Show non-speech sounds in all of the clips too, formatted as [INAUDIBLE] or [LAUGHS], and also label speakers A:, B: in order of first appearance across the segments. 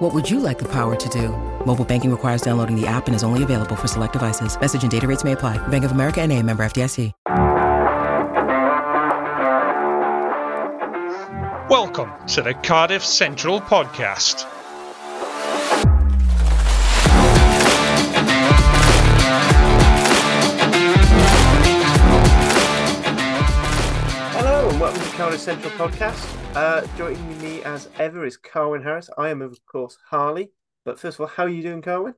A: What would you like the power to do? Mobile banking requires downloading the app and is only available for select devices. Message and data rates may apply. Bank of America and a member FDIC.
B: Welcome to the Cardiff Central Podcast.
C: Hello and welcome to Cardiff Central Podcast. Uh, joining me as ever is Carwyn Harris. I am, of course, Harley. But first of all, how are you doing, Carwyn?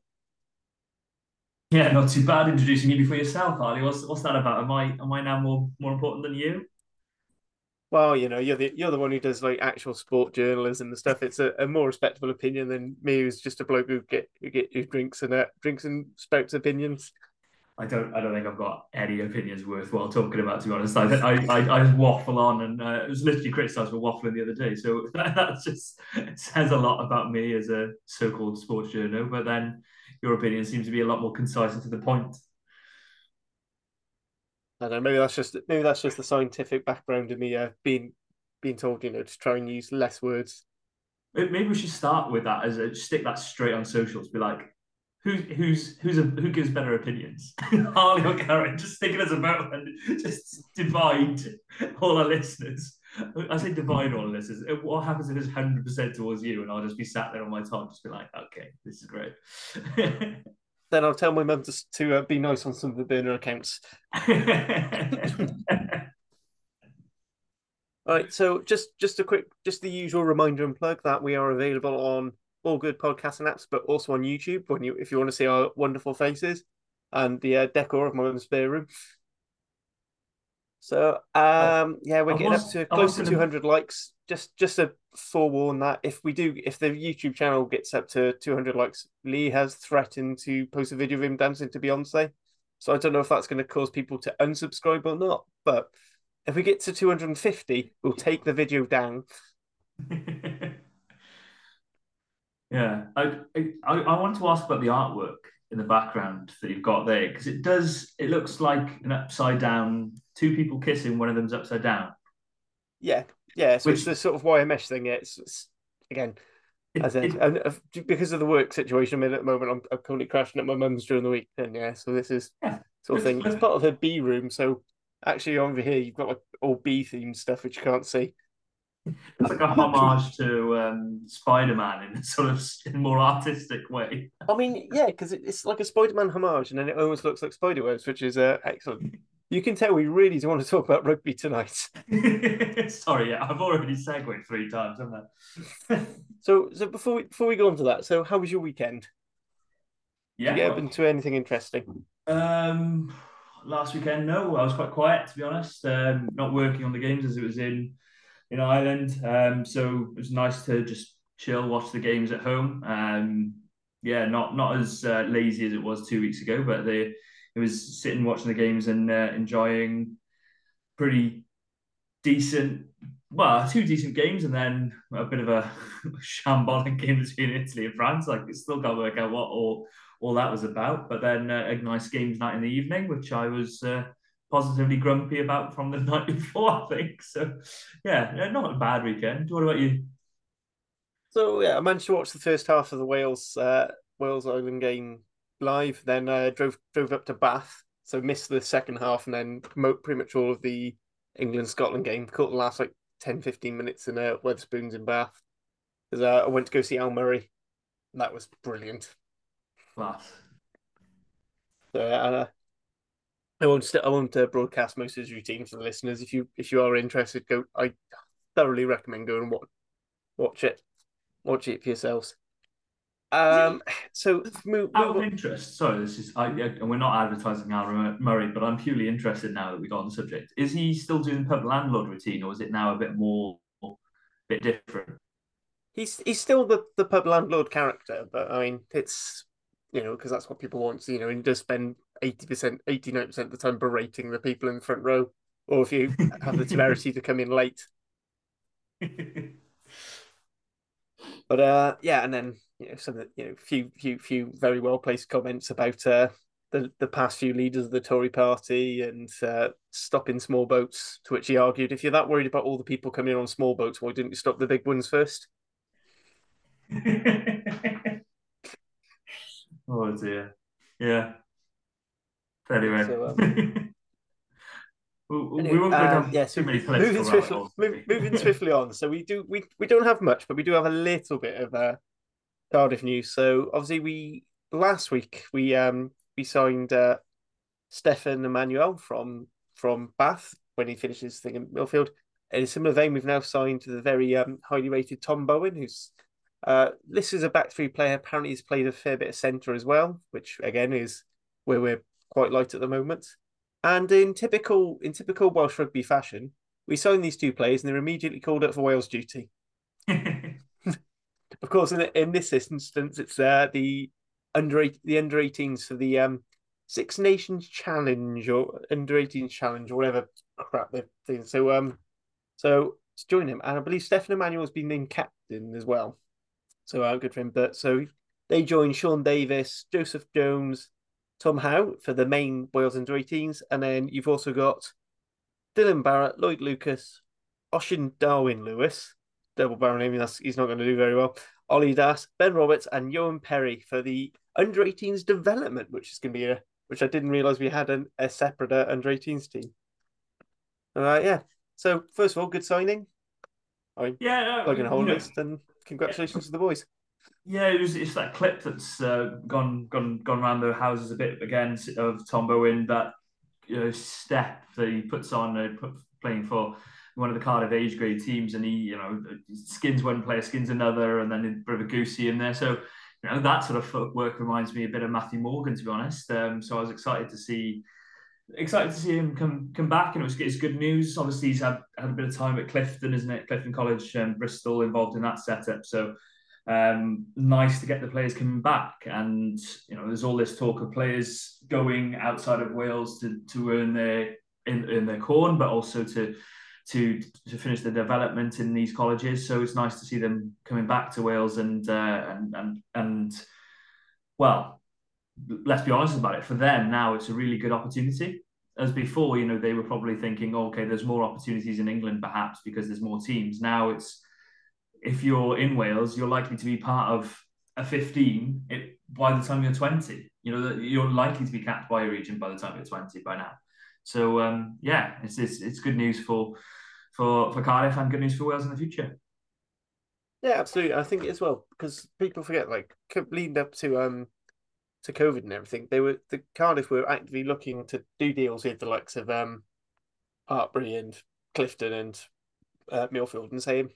D: Yeah, not too bad. Introducing you before yourself, Harley. What's what's that about? Am I am I now more more important than you?
C: Well, you know, you're the you're the one who does like actual sport journalism and stuff. It's a, a more respectable opinion than me, who's just a bloke who get who get who drinks and uh, drinks and spouts opinions.
D: I don't I don't think I've got any opinions worthwhile talking about. To be honest, I I I, I just waffle on, and uh, it was literally criticised for waffling the other day. So that, [LAUGHS] that just says a lot about me as a so-called sports journal. But then your opinion seems to be a lot more concise and to the point.
C: I don't know. Maybe that's just maybe that's just the scientific background of me uh, being being told, you know, to try and use less words.
D: Maybe we should start with that as a stick that straight on socials. Be like, who who's who's a, who gives better opinions, [LAUGHS] Harley or Carwyn? Just it as a vote and just divide all our listeners. I say divide all our listeners. What happens if it's hundred percent towards you, and I'll just be sat there on my top, just be like, okay, this is great. [LAUGHS]
C: then I'll tell my mum to, to uh, be nice on some of the burner accounts. All [LAUGHS] right, so just just a quick, just the usual reminder and plug that we are available on all good podcasting apps, but also on YouTube when you if you want to see our wonderful faces and the uh, decor of my mum's spare room. So um, yeah, we're
D: I
C: getting
D: was-
C: up to close to
D: gonna-
C: 200 likes. Just just to forewarn that if we do, if the YouTube channel gets up to 200 likes, Lee has threatened to post a video of him dancing to Beyonce. So I don't know if that's going to cause people to unsubscribe or not. But if we get to 250, we'll take the video down. [LAUGHS]
D: yeah, I, I I want to ask about the artwork in the background that you've got there because it does. It looks like an upside down, two people kissing. One of them's upside down.
C: Yeah, yeah. So
D: Which-
C: it's the sort of YMS thing. Yeah, it's, it's again.
D: It-
C: As
D: it-
C: and uh, because of the work situation I'm in at the moment, I'm, I'm currently crashing at my mum's during the week. And yeah, so this is
D: Yeah.
C: sort of thing. It's part of her B room. So actually, over here, you've got like all B themed stuff, which you can't see.
D: It's like a homage to um, Spider Man in a sort of more artistic way.
C: I mean, yeah, because it's like a Spider Man homage, and then it almost looks like Spiderwebs, which is uh, excellent. You can tell we really do want to talk about rugby tonight. [LAUGHS]
D: Sorry, yeah, I've already segued three times, haven't I? [LAUGHS]
C: So, so before we, before we go on to that, so how was your weekend? Did
D: yeah.
C: you get into anything interesting?
D: Um, last weekend, no, I was quite quiet to be honest. Um, not working on the games as it was in in Ireland. Um, so it was nice to just chill, watch the games at home. Um, yeah, not not as uh, lazy as it was two weeks ago, but it was sitting watching the games and uh, enjoying pretty decent. Well, two decent games, and then a bit of a [LAUGHS] shambolic game between Italy and France. Like, it still can't work out what all all that was about. But then uh, a nice games night in the evening, which I was uh, positively grumpy about from the [LAUGHS] night before, I think. So, yeah, not a bad weekend. What about you?
C: So yeah, I managed to watch the first half of the Wales uh, Wales Ireland game live. Then uh, drove drove up to Bath, so missed the second half, and then pretty much all of the England Scotland game. Caught the last like 10, 15 minutes in uh, Wetherspoons in Bath. Because uh, I went to go see Al Murray. And that was brilliant.
D: Class.
C: So uh, I won't st- I won't uh, broadcast most of his routine for the listeners. If you if you are interested, go. I thoroughly recommend going and watch watch it, watch it for yourselves. Um. So move,
D: Out
C: move
D: of
C: on-
D: interest, sorry, this is, I, and we're not advertising Al Murray, but I'm purely interested now that we got on the subject. Is he still doing the pub landlord routine, or is it now a bit more, a bit different?
C: he's he's still the the pub landlord character, but I mean it's you know because that's what people want. You know, and he does spend 80%, 89% of the time berating the people in the front row, or if you [LAUGHS] have the temerity to come in late. [LAUGHS] But uh, yeah, and then you know some you know few few few very well placed comments about uh, the the past few leaders of the Tory party and uh, stopping small boats. To which he argued, if you're that worried about all the people coming in on small boats, why didn't you stop the big ones first? [LAUGHS]
D: oh dear, yeah. Anyway. So, um... [LAUGHS] we,
C: anyway, won't go down uh, yeah, too many moving swiftly, move, moving [LAUGHS] swiftly on. So we do we we don't have much, but we do have a little bit of uh, Cardiff news. So obviously we last week we um we signed uh, Stefan Emmanuel from from Bath when he finishes thing in Millfield. In a similar vein, we've now signed the very um, highly rated Tom Bowen, who's uh, this is a back three player. Apparently, he's played a fair bit of centre as well, which again is where we're quite light at the moment. And in typical in typical Welsh rugby fashion, we signed these two players and they're immediately called up for Wales duty. [LAUGHS] of course, in, in this instance, it's uh, the under the under 18s for the um, Six Nations Challenge or under 18s Challenge or whatever crap they're doing. So um, so to join him, and I believe Stefan Emmanuel has been named captain as well. So uh, good for him. But so they join Sean Davis, Joseph Jones, Tom Howe for the main Wales under 18s, and then you've also got Dylan Barrett, Lloyd Lucas, Oisin Darwin Lewis, double barrel name. That's he's not going to do very well. Ollie Das, Ben Roberts, and Johan Perry for the under 18s development, which is going to be a which I didn't realize we had an, a separate uh, under 18s team. All right, yeah. So first of all, good signing.
D: I yeah,
C: plug in a whole list, and congratulations yeah. to the boys.
D: Yeah, it was, it's that clip that's uh, gone gone gone around the houses a bit again of Tom Bowen. That you know, step that he puts on uh, playing for one of the Cardiff age grade teams, and he you know skins one player, skins another, and then a bit of a goosey in there. So you know that sort of footwork reminds me a bit of Matthew Morgan, to be honest. Um, so I was excited to see excited to see him come come back, and it was it's good news. Obviously, he's had had a bit of time at Clifton, isn't it? Clifton College and Bristol involved in that setup. So um, nice to get the players coming back. And you know, there's all this talk of players going outside of Wales to to earn their in, in their corn, but also to to to finish the development in these colleges. So it's nice to see them coming back to Wales and uh, and and and well, let's be honest about it. For them now, it's a really good opportunity. As before, you know, they were probably thinking, okay, there's more opportunities in England, perhaps because there's more teams. Now it's if you're in Wales, you're likely to be part of a 15 it, by the time you're 20. You know, you're likely to be capped by a region by the time you're 20 by now. So um, yeah, it's, it's it's good news for for for Cardiff and good news for Wales in the future.
C: Yeah, absolutely. I think as well because people forget like leading up to um to COVID and everything, they were the Cardiff were actively looking to do deals with the likes of um Hartpury and Clifton and uh, Millfield and saying,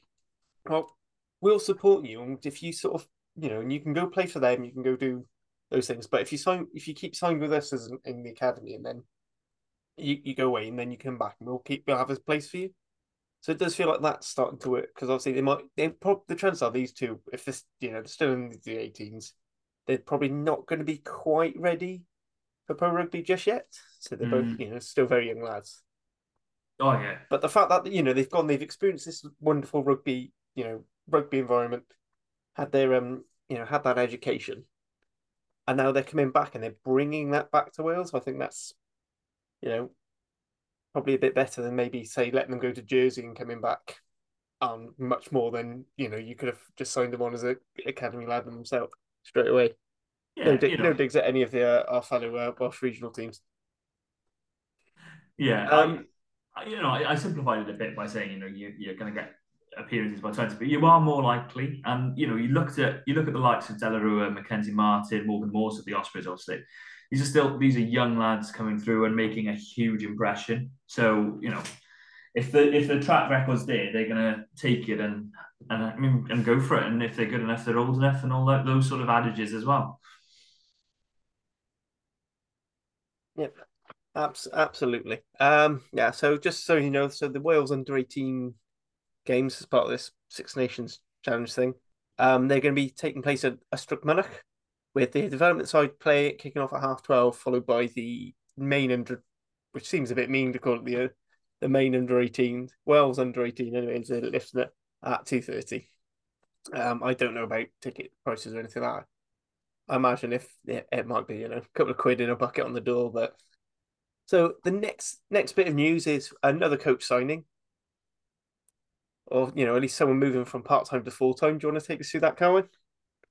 C: well, we'll support you. And if you sort of, you know, and you can go play for them, you can go do those things. But if you sign, if you keep signing with us as in the academy, and then you, you go away, and then you come back, and we'll keep we'll have a place for you. So it does feel like that's starting to work because obviously they might. They probably the chances are these two, if this, you know, they're still in the 18s, they're probably not going to be quite ready for pro rugby just yet. So they're mm. both, you know, still very young lads.
D: Oh yeah.
C: But the fact that you know they've gone, they've experienced this wonderful rugby, you know, rugby environment, had their um, you know, had that education, and now they're coming back and they're bringing that back to Wales. I think that's, you know, probably a bit better than maybe say letting them go to Jersey and coming back, um, much more than you know you could have just signed them on as a academy lad themselves straight away. Yeah, no, dig- you know. no digs at any of the uh, our fellow uh, Welsh regional teams.
D: Yeah, um, I, you know, I, I, simplified it a bit by saying you know you, you're going to get appearances by 20, but you are more likely. And you know, you looked at you look at the likes of Delarue, Mackenzie Martin, Morgan Morse at the Ospreys, obviously. These are still these are young lads coming through and making a huge impression. So, you know, if the if the track record's there, they're gonna take it and and I mean and go for it. And if they're good enough, they're old enough and all that those sort of adages as well.
C: Yep. Abs- absolutely. Um, yeah, so just so you know, so the Wales under 18 games as part of this Six Nations Challenge thing. Um, they're going to be taking place at Ystrad Mynach, with the development side play kicking off at half twelve, followed by the main under, which seems a bit mean to call it the the main under 18, Wales under 18 anyway, instead of lifting it at 2.30. Um, I don't know about ticket prices or anything like that. I imagine if it might be, you know, a couple of quid in a bucket on the door, but so the next next bit of news is another coach signing. Or, you know, at least someone moving from part time to full time. Do you want to take us through that, Carwyn?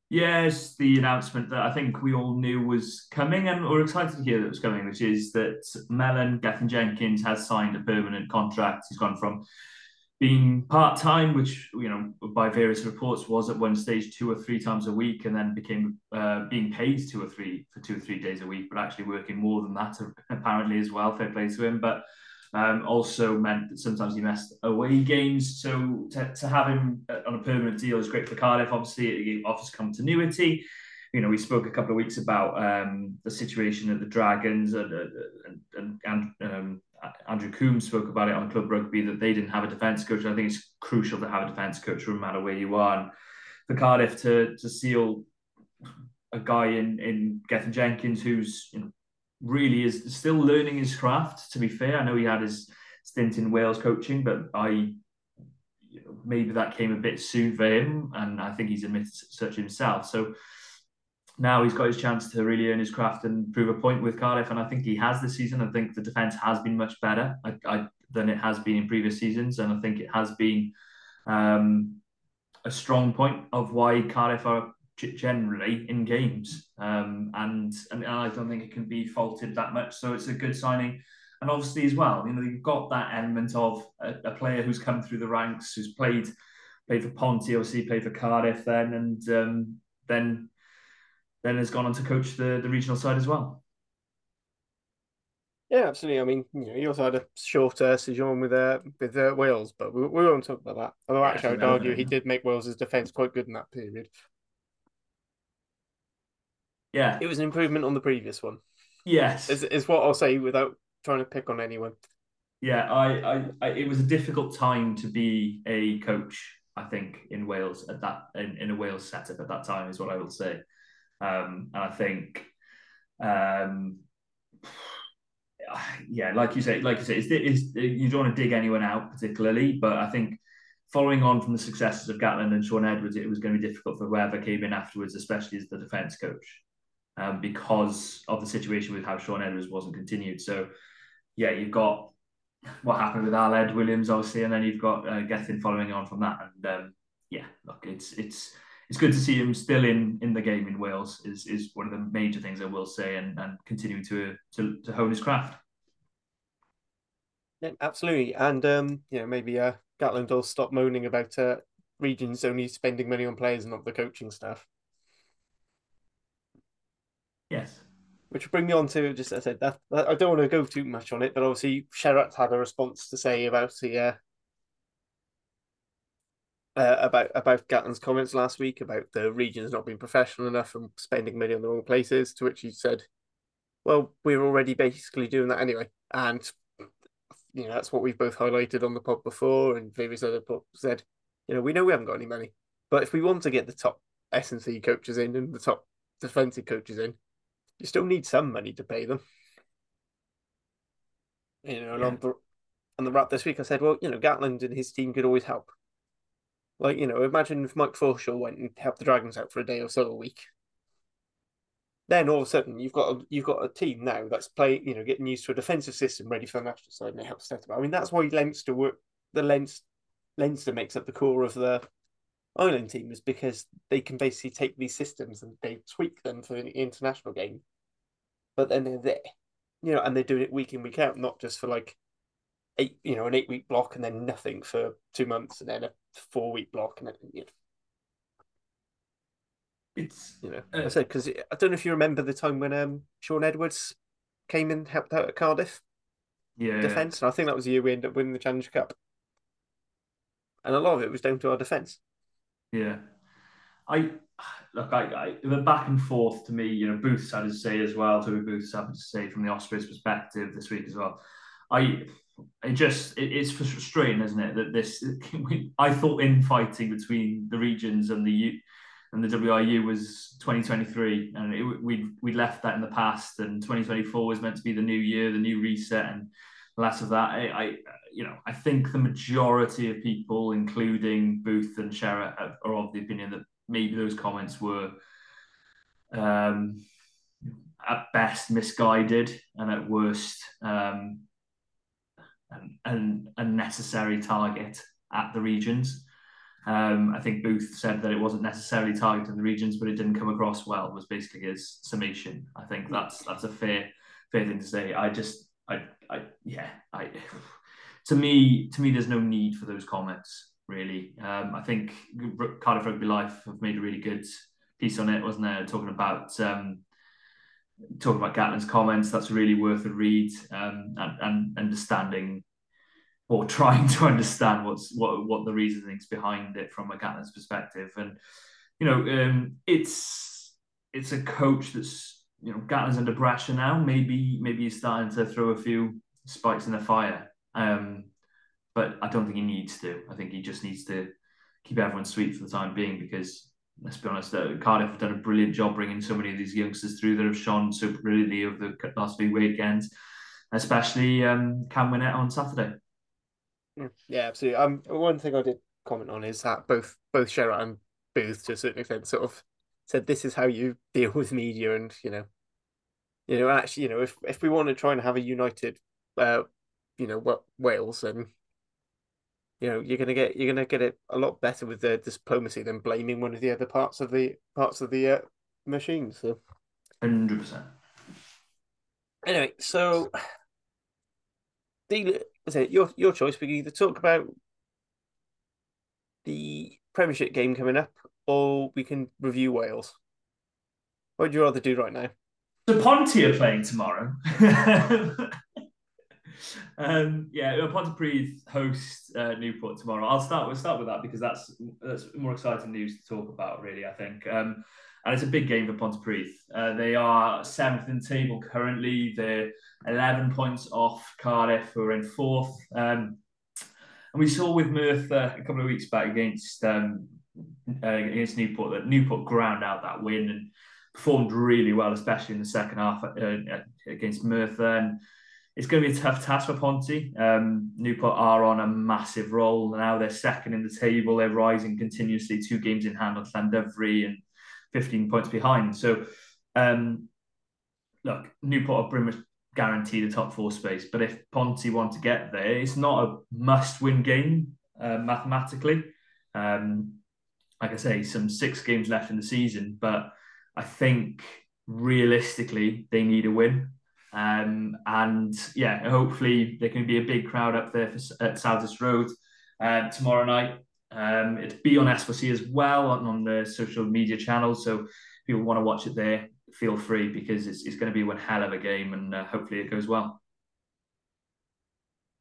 D: Yes, the announcement that I think we all knew was coming and we're excited to hear that was coming, which is that Melon Gethin Jenkins has signed a permanent contract. He's gone from being part time, which you know by various reports was at one stage two or three times a week, and then became uh, being paid two or three for two or three days a week, but actually working more than that apparently as well. Fair play to him, but um, also meant that sometimes he missed away games. So to, to have him uh, on a permanent deal is great for Cardiff. Obviously, it offers continuity. You know, we spoke a couple of weeks about um, the situation of the Dragons, and, and, and, and um, Andrew Coombs spoke about it on Club Rugby that they didn't have a defence coach. I think it's crucial to have a defence coach, no matter where you are. And for Cardiff to to seal a guy in in Gethin Jenkins who's you know, really is still learning his craft. To be fair, I know he had his stint in Wales coaching, but I maybe that came a bit soon for him, and I think he's admitted such himself. So now he's got his chance to really earn his craft and prove a point with Cardiff, and I think he has this season. I think the defence has been much better I, I, than it has been in previous seasons, and I think it has been um, a strong point of why Cardiff are generally in games, um, and, and I don't think it can be faulted that much. So it's a good signing, and obviously as well, you know, you've got that element of a, a player who's come through the ranks, who's played played for Ponty, obviously played for Cardiff, then and um, then then has gone on to coach the the regional side as well.
C: Yeah, absolutely. I mean, you know, he also had a shorter season with uh, with uh, Wales, but we, we won't talk about that. Although actually, I would argue he did make Wales's defence quite good in that period.
D: Yeah,
C: it was an improvement on the previous one.
D: Yes,
C: is, is what I'll say without trying to pick on anyone.
D: Yeah, I, I, I, it was a difficult time to be a coach. I think in Wales at that in, in a Wales setup at that time is what I will say, um, and I think, um, [SIGHS] yeah, like you say, like you say, it's, it's, you don't want to dig anyone out particularly, but I think following on from the successes of Gatland and Shaun Edwards, it was going to be difficult for whoever came in afterwards, especially as the defence coach um, because of the situation with how Shaun Edwards wasn't continued. So, yeah, you've got what happened with Al Ed Williams, obviously, and then you've got uh, Gethin following on from that. And um, yeah, look, it's it's it's good to see him still in in the game in Wales. Is is one of the major things I will say, and and continuing to to to hone his craft.
C: Yeah, absolutely, and um, you know, maybe uh, Gatland will stop moaning about uh, regions only spending money on players and not the coaching staff.
D: Yes.
C: Which will bring me on to just I said that, that I don't want to go too much on it, but obviously Sherratt had a response to say about the uh, uh, about about Gatland's comments last week about the regions not being professional enough and spending money on the wrong places. To which he said, "Well, we're already basically doing that anyway, and you know that's what we've both highlighted on the pod before, and various other pods said, you know, we know we haven't got any money, but if we want to get the top S and C coaches in and the top defensive coaches in, you still need some money to pay them. You know, and yeah. on the on the wrap this week, I said, well, you know, Gatland and his team could always help. Like, you know, imagine if Mike Forshaw went and helped the Dragons out for a day or so a week. Then all of a sudden you've got a, you've got a team now that's playing, you know, getting used to a defensive system ready for the national side, and it helps set up. I mean, that's why Leinster work. The Leinster Leinster makes up the core of the Ireland team is because they can basically take these systems and they tweak them for an international game. But then they're there, you know, and they're doing it week in, week out, not just for like eight, you know, an eight week block and then nothing for two months and then a four week block and then, you know.
D: It's
C: you know, uh, I said because I don't know if you remember the time when um Shaun Edwards came and helped out at Cardiff.
D: Yeah,
C: defense. And I think that was the year we ended up winning the Challenge Cup. And a lot of it was down to our defense.
D: Yeah, I look. I, I the back and forth to me. You know, Booth's had to say as well. Toby Booth's had to say from the Ospreys' perspective this week as well. I it just it, it's frustrating, isn't it? That this [LAUGHS] I thought infighting between the regions and the U, and the WRU was 2023, and it, we we left that in the past, and 2024 was meant to be the new year, the new reset, and less of that. I, I you know, I think the majority of people, including Booth and Sherratt, are of the opinion that maybe those comments were, um, at best misguided, and at worst, um, an, an unnecessary target at the regions. Um, I think Booth said that it wasn't necessarily targeted targeting the regions, but it didn't come across well. Was basically his summation. I think that's that's a fair fair thing to say. I just I I yeah I [LAUGHS] to me to me there's no need for those comments really. Um, I think Cardiff Rugby Life have made a really good piece on it, wasn't there? Talking about um, talking about Gatland's comments. That's really worth a read um, and, and understanding or [LAUGHS] trying to understand what's what what the reasonings behind it from a Gatland's perspective. And you know, um, it's it's a coach that's you know Gatland's under pressure now. Maybe maybe he's starting to throw a few spikes in the fire. Um, but I don't think he needs to. I think he just needs to keep everyone sweet for the time being because let's be honest, uh, Cardiff have done a brilliant job bringing so many of these youngsters through that have shone so brilliantly over the last few weekends, especially um, Cam Winnett on Saturday.
C: Mm, yeah, absolutely. Um, one thing I did comment on is that both both Sherratt and Booth, to a certain extent, sort of said this is how you deal with media, and you know, you know, actually, you know, if if we want to try and have a united, uh, you know, what Wales, then you know you're gonna get you're gonna get it a lot better with the diplomacy than blaming one of the other parts of the parts of the uh, machine. So,
D: hundred percent.
C: Anyway, so the say your your choice. We can either talk about the Premiership game coming up, or we can review Wales. What would you rather do right now?
D: So Ponty are playing tomorrow. [LAUGHS] um, yeah, Pontypridd host uh, Newport tomorrow. I'll start. We'll start with that because that's that's more exciting news to talk about. Really, I think. Um, and it's a big game for Pontypridd. Uh, they are seventh in table currently. They're 11 points off Cardiff, who are in fourth. Um, and we saw with Merthyr a couple of weeks back against um, uh, against Newport that Newport ground out that win and performed really well, especially in the second half uh, against Merthyr. It's going to be a tough task for Ponty. Um, Newport are on a massive roll now. They're second in the table. They're rising continuously, two games in hand on Llandovery and 15 points behind. So, um, look, Newport are pretty much guaranteed a top four space. But if Ponty want to get there, it's not a must-win game uh, mathematically. Um, like I say, some six games left in the season, but I think realistically they need a win. Um, and yeah, hopefully there can be a big crowd up there for, at Sardis Road uh, tomorrow night. Um, it'll be on S4C as well on, on the social media channels. So if you want to watch it there, feel free because it's, it's going to be one hell of a game and uh, hopefully it goes well.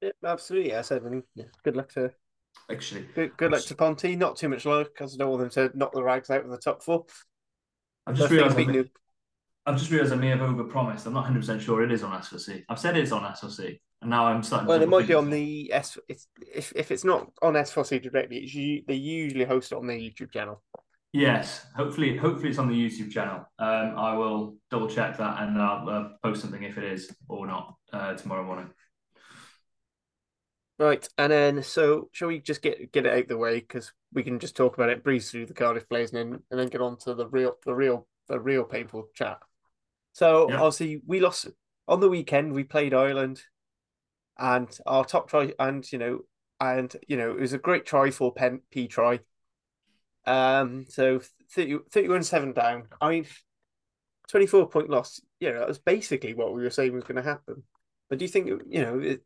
C: Yeah, absolutely. Said, I mean, good luck to
D: actually.
C: Good, good luck to Ponty. Not too much luck because I don't want them to knock the rags out of the top four.
D: I've just realised I've just realised I may have overpromised. I'm not 100 percent sure it is on S4C. I've said it's on S4C, and now I'm starting.
C: Well, it might be on the S. It's, if if it's not on S4C directly, it's they usually host it on their YouTube channel.
D: Yes, hopefully, hopefully it's on the YouTube channel. Um, I will double check that and I'll uh, post something if it is or not uh, tomorrow morning.
C: Right, and then so shall we just get get it out of the way because we can just talk about it, breeze through the Cardiff players, and then and then get on to the real the real the real people chat. So yeah. obviously we lost on the weekend. We played Ireland, and our top try, and you know, and you know, it was a great try for Pen P try. Um, so 30, 31 seven down. I mean, twenty four point loss. Yeah, that was basically what we were saying was going to happen. But do you think you know? It,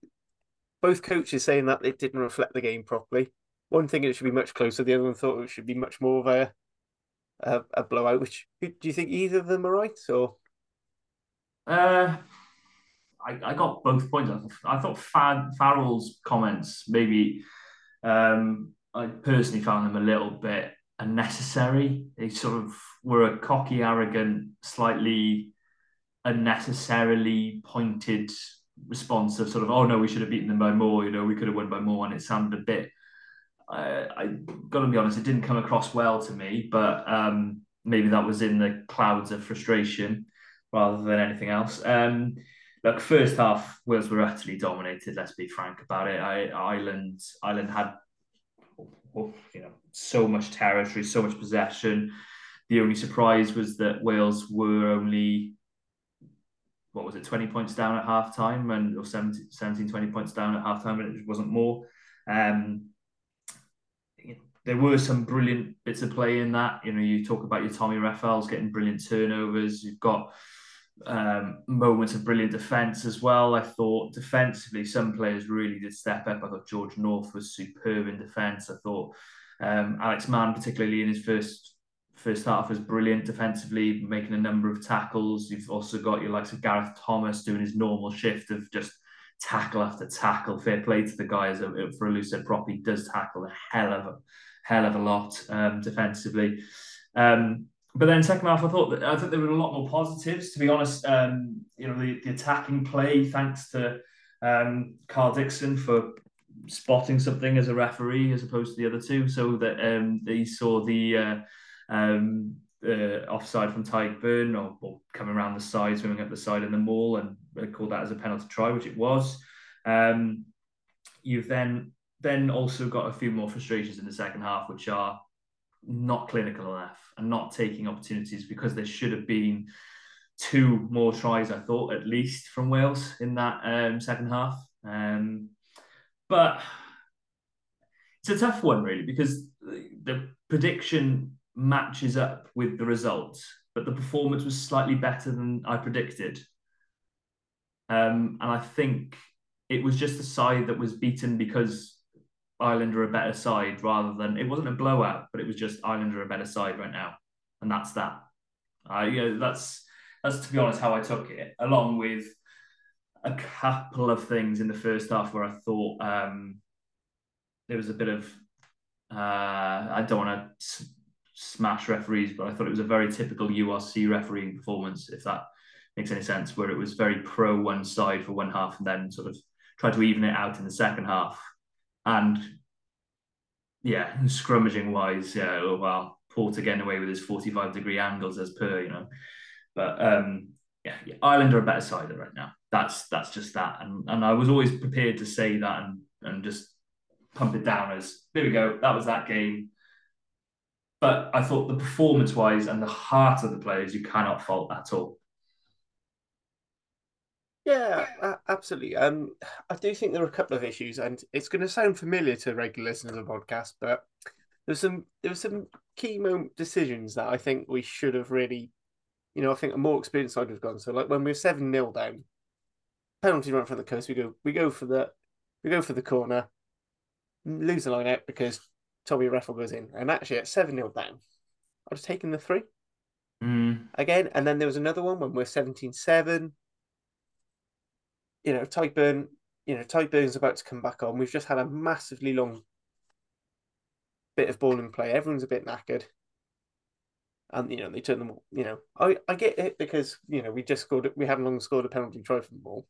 C: both coaches saying that it didn't reflect the game properly. One thing it should be much closer. The other one thought it should be much more of a a, a blowout. Which do you think either of them are right or?
D: Uh, I, I got both points. I thought Farrell's comments maybe um, I personally found them a little bit unnecessary. They sort of were a cocky, arrogant, slightly unnecessarily pointed response of sort of, oh no, we should have beaten them by more, you know, we could have won by more. And it sounded a bit I, got to be honest, it didn't come across well to me, but um, maybe that was in the clouds of frustration rather than anything else. Um, look, first half, Wales were utterly dominated. Let's be frank about it. I, Ireland, Ireland had, you know, so much territory, so much possession. The only surprise was that Wales were only what was it, 20 points down at half time and or 17, 17 20 points down at half time, and it wasn't more. Um, there were some brilliant bits of play in that. You know, you talk about your Tommy Reffells getting brilliant turnovers. You've got um, moments of brilliant defence as well. I thought defensively, some players really did step up. I thought George North was superb in defence. I thought um, Alex Mann, particularly in his first first half, was brilliant defensively, making a number of tackles. You've also got your likes of Gareth Thomas doing his normal shift of just tackle after tackle. Fair play to the guy as a, for a loose prop. He does tackle a hell of a hell of a lot um, defensively. Um, but then second half, I thought that I thought there were a lot more positives. To be honest, um, you know the, the attacking play, thanks to um, Karl Dickson for spotting something as a referee as opposed to the other two, so that um, they saw the uh, um, uh, offside from Tadhg Beirne or, or, coming around the side, swimming up the side in the maul, and called that as a penalty try, which it was. You've then then also got a few more frustrations in the second half, which are not clinical enough and not taking opportunities because there should have been two more tries, I thought, at least from Wales in that um, second half. Um, but it's a tough one, really, because the prediction matches up with the results, but the performance was slightly better than I predicted. Um, and I think it was just a side that was beaten because Ireland are a better side rather than it wasn't a blowout, but it was just Ireland are a better side right now, and that's that. Uh, you know, that's that's to be honest how I took it, along with a couple of things in the first half where I thought um, there was a bit of uh, I don't want to smash referees, but I thought it was a very typical URC refereeing performance, if that makes any sense, where it was very pro one side for one half and then sort of tried to even it out in the second half. And yeah, scrummaging wise, yeah, oh, well, Porter getting away with his 45 degree angles as per, you know. But um, yeah, yeah, Ireland are a better side right now. That's that's just that. And and I was always prepared to say that and and just pump it down as there we go, that was that game. But I thought the performance wise and the heart of the players, you cannot fault that at all.
C: Yeah, absolutely. Um, I do think there are a couple of issues, and it's going to sound familiar to regular listeners of the podcast, but there's some there were some key moment decisions that I think we should have really, you know, I think a more experienced side would have gone. So, like when we are seven 0 down, penalty run from the coast, we go we go for the we go for the corner, lose the line out because Tommy Reffell goes in, and actually at seven 0 down, I'd have taken the three
D: mm.
C: again, and then there was another one when we're 17-7 you know, Tadhg Beirne, you know, Tadhg Beirne's about to come back on. We've just had a massively long bit of ball and play. Everyone's a bit knackered. And, you know, they turn them, you know, I, I get it because, you know, we just scored, we haven't long scored a penalty try from the ball.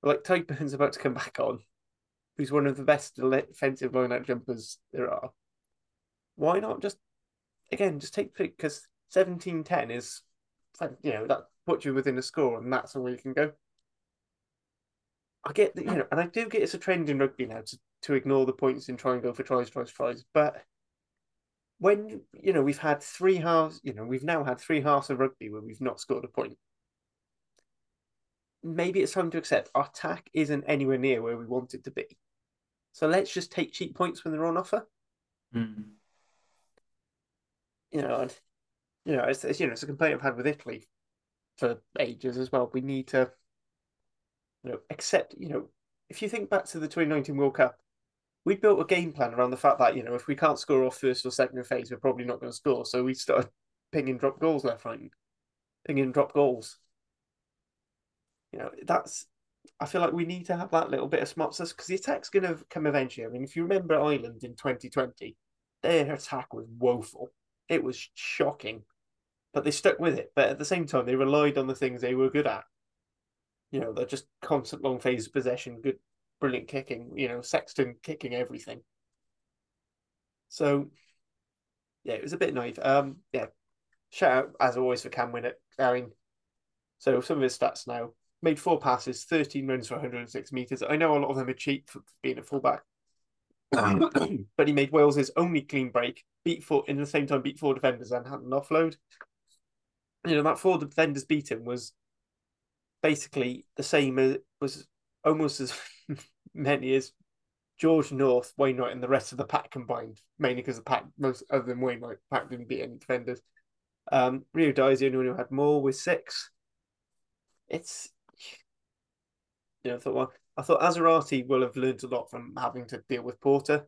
C: But like Tadhg Beirne's [LAUGHS] about to come back on, who's one of the best defensive line out jumpers there are. Why not just, again, just take because 17 10 is, you know, that puts you within a score and that's where you can go. I get that, you know, and I do get it's a trend in rugby now to, to ignore the points and try and go for tries, tries, tries. But when, you know, we've had three halves, you know, we've now had three halves of rugby where we've not scored a point. Maybe it's time to accept our attack isn't anywhere near where we want it to be. So let's just take cheap points when they're on offer.
D: Mm.
C: You know, and, you know, it's, it's you know it's a complaint I've had with Italy for ages as well. We need to you know, except, you know, if you think back to the 2019 World Cup, we built a game plan around the fact that, you know, if we can't score off first or second phase, we're probably not going to score. So we started pinging drop goals left, right, pinging drop goals. You know, that's, I feel like we need to have that little bit of smartness because the attack's going to come eventually. I mean, if you remember Ireland in 2020, their attack was woeful. It was shocking, but they stuck with it. But at the same time, they relied on the things they were good at you know, they're just constant long phase possession, good, brilliant kicking. You know, Sexton kicking everything. So, yeah, it was a bit naive. Um, yeah, shout out as always for Cam Winnett. I mean, so some of his stats now made four passes, 13 runs for 106 meters. I know a lot of them are cheap for being a fullback, [COUGHS] but he made Wales's only clean break, beat four in the same time, beat four defenders and had an offload. You know, that four defenders beating was basically the same as was almost as [LAUGHS] many as George North, Wainwright, and the rest of the pack combined, mainly because the pack, most other than Wainwright, pack didn't beat any defenders. Um, Rio Dyer is the only one who had more with six. It's, [SIGHS] you know, I thought, well, I thought Assiratti will have learned a lot from having to deal with Porter.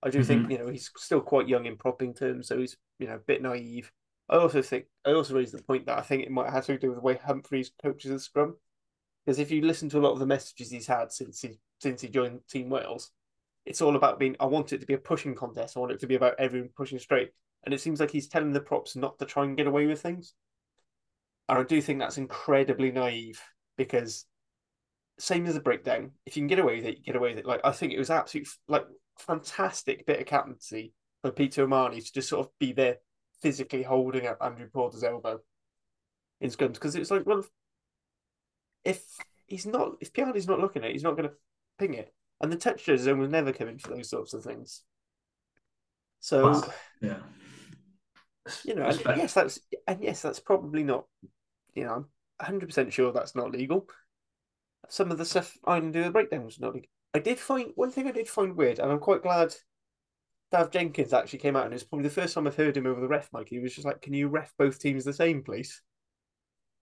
C: I do mm-hmm. think, you know, he's still quite young in propping terms, so he's, you know, a bit naive. I also think, I also raised the point that I think it might have to do with the way Humphreys coaches the scrum. Because if you listen to a lot of the messages he's had since he since he joined Team Wales, it's all about being. I want it to be a pushing contest. I want it to be about everyone pushing straight. And it seems like he's telling the props not to try and get away with things. And I do think that's incredibly naive because same as a breakdown, if you can get away with it, you get away with it. Like I think it was absolute like fantastic bit of captaincy for Peter O'Mahony to just sort of be there physically holding up Andrew Porter's elbow in scrums because it's like, well, if he's not, if Piardi's not looking at it, he's not going to ping it. And the texture zone will never come in for those sorts of things. So,
D: yeah,
C: you know, and yes, that's and yes, that's probably not. You know, I'm 100 percent sure that's not legal. Some of the stuff I didn't do the breakdown was not legal. I did find one thing I did find weird, and I'm quite glad Dafydd Jenkins actually came out, and it's probably the first time I've heard him over the ref mic. He was just like, "Can you ref both teams the same, please?"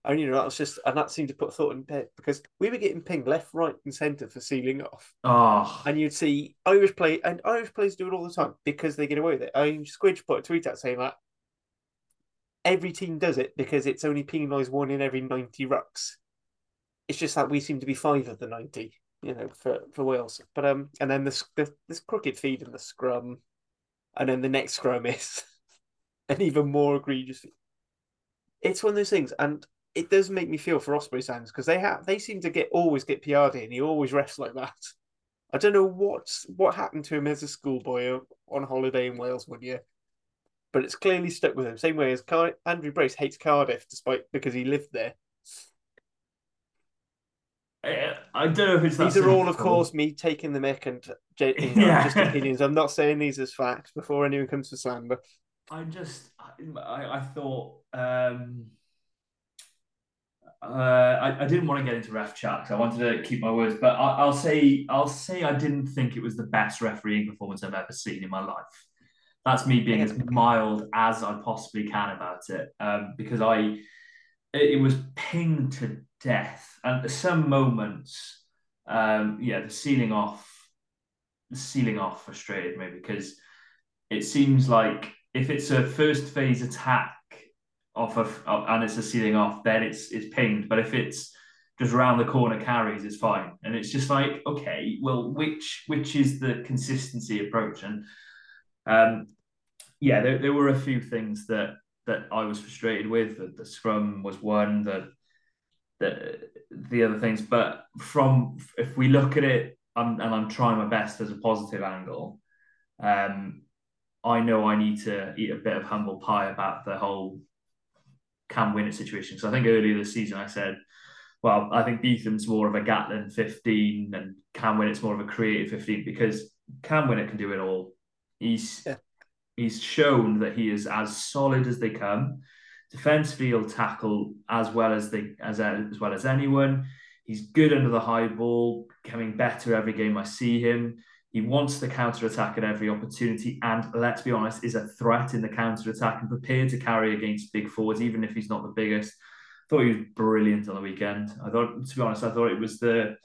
C: And you know that was just, and that seemed to put thought in bed because we were getting pinged left, right, and centre for sealing off.
D: Oh.
C: And you'd see Irish play, and Irish players do it all the time because they get away with it. I mean, Squidge put a tweet out saying that every team does it because it's only penalised one in every ninety rucks. It's just that we seem to be five of the ninety, you know, for, for Wales. But um, and then this this crooked feed in the scrum, and then the next scrum is [LAUGHS] an even more egregious. It's one of those things, and it does make me feel for Osprey fans because they have they seem to get always get Piardi and he always refs like that. [LAUGHS] I don't know what's what happened to him as a schoolboy on holiday in Wales one year, but it's clearly stuck with him. Same way as Car- Andrew Brace hates Cardiff despite because he lived there.
D: I don't know if it's
C: these are all, of course, me taking the mic and you know, yeah. just [LAUGHS] opinions. I'm not saying these as facts before anyone comes to slander.
D: I just, I, I thought. Um uh, I, I, didn't want to get into ref chat because I wanted to keep my words, but I, will say I'll say I didn't think it was the best refereeing performance I've ever seen in my life. That's me being as mild as I possibly can about it, um, because I it, it, was pinged to death, and at some moments, um, yeah, the sealing off, the sealing off frustrated me because it seems like if it's a first phase attack off of and it's a sealing off, then it's it's pinged. But if it's just round the corner carries, it's fine. And it's just like, okay, well, which which is the consistency approach? And um, yeah, there, there were a few things that that I was frustrated with. The, the scrum was one, the the the other things. But from if we look at it, I'm, and I'm trying my best as a positive angle. Um, I know I need to eat a bit of humble pie about the whole Cam Winnett situation. So I think earlier this season I said, well, I think Beetham's more of a Gatland 15 and Cam it's more of a creative 15 because Cam it can do it all. He's yeah. he's shown that he is as solid as they come. Defense field tackle as well as they as as well as anyone. He's good under the high ball, coming better every game I see him. He wants the counter attack at every opportunity, and let's be honest, is a threat in the counter attack and prepared to carry against big forwards, even if he's not the biggest. I thought he was brilliant on the weekend. I thought, to be honest, I thought it was the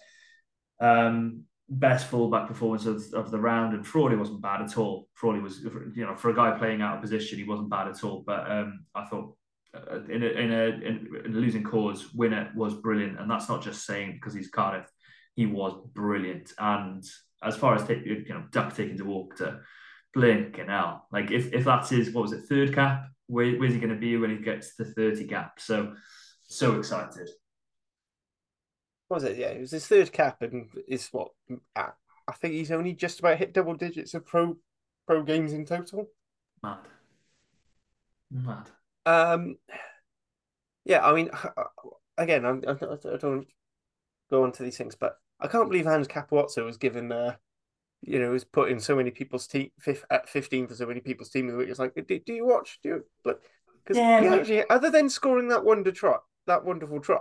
D: um, best fullback performance of, of the round, and Frawley wasn't bad at all. Frawley was, you know, for a guy playing out of position, he wasn't bad at all. But um, I thought uh, in a, in a in a losing cause, Winnett was brilliant, and that's not just saying because he's Cardiff. He was brilliant, and as far as take, you know duck taking to walk to blinking out. Like if if that's his what was it third cap, where, where's he going to be when he gets to thirty cap? So so excited.
C: Was it? Yeah, it was his third cap, and it's what I think he's only just about hit double digits of pro pro games in total.
D: Mad. Mad.
C: Um, yeah, I mean, again, I'm, I don't go on to these things, but I can't believe Ange Capuozzo was given, uh, you know, was put in so many people's team at 15 for so many people's team of the week. It's like, do, do you watch? Do you, but because
D: Yeah,
C: he
D: but-
C: actually, other than scoring that wonder try, that wonderful try,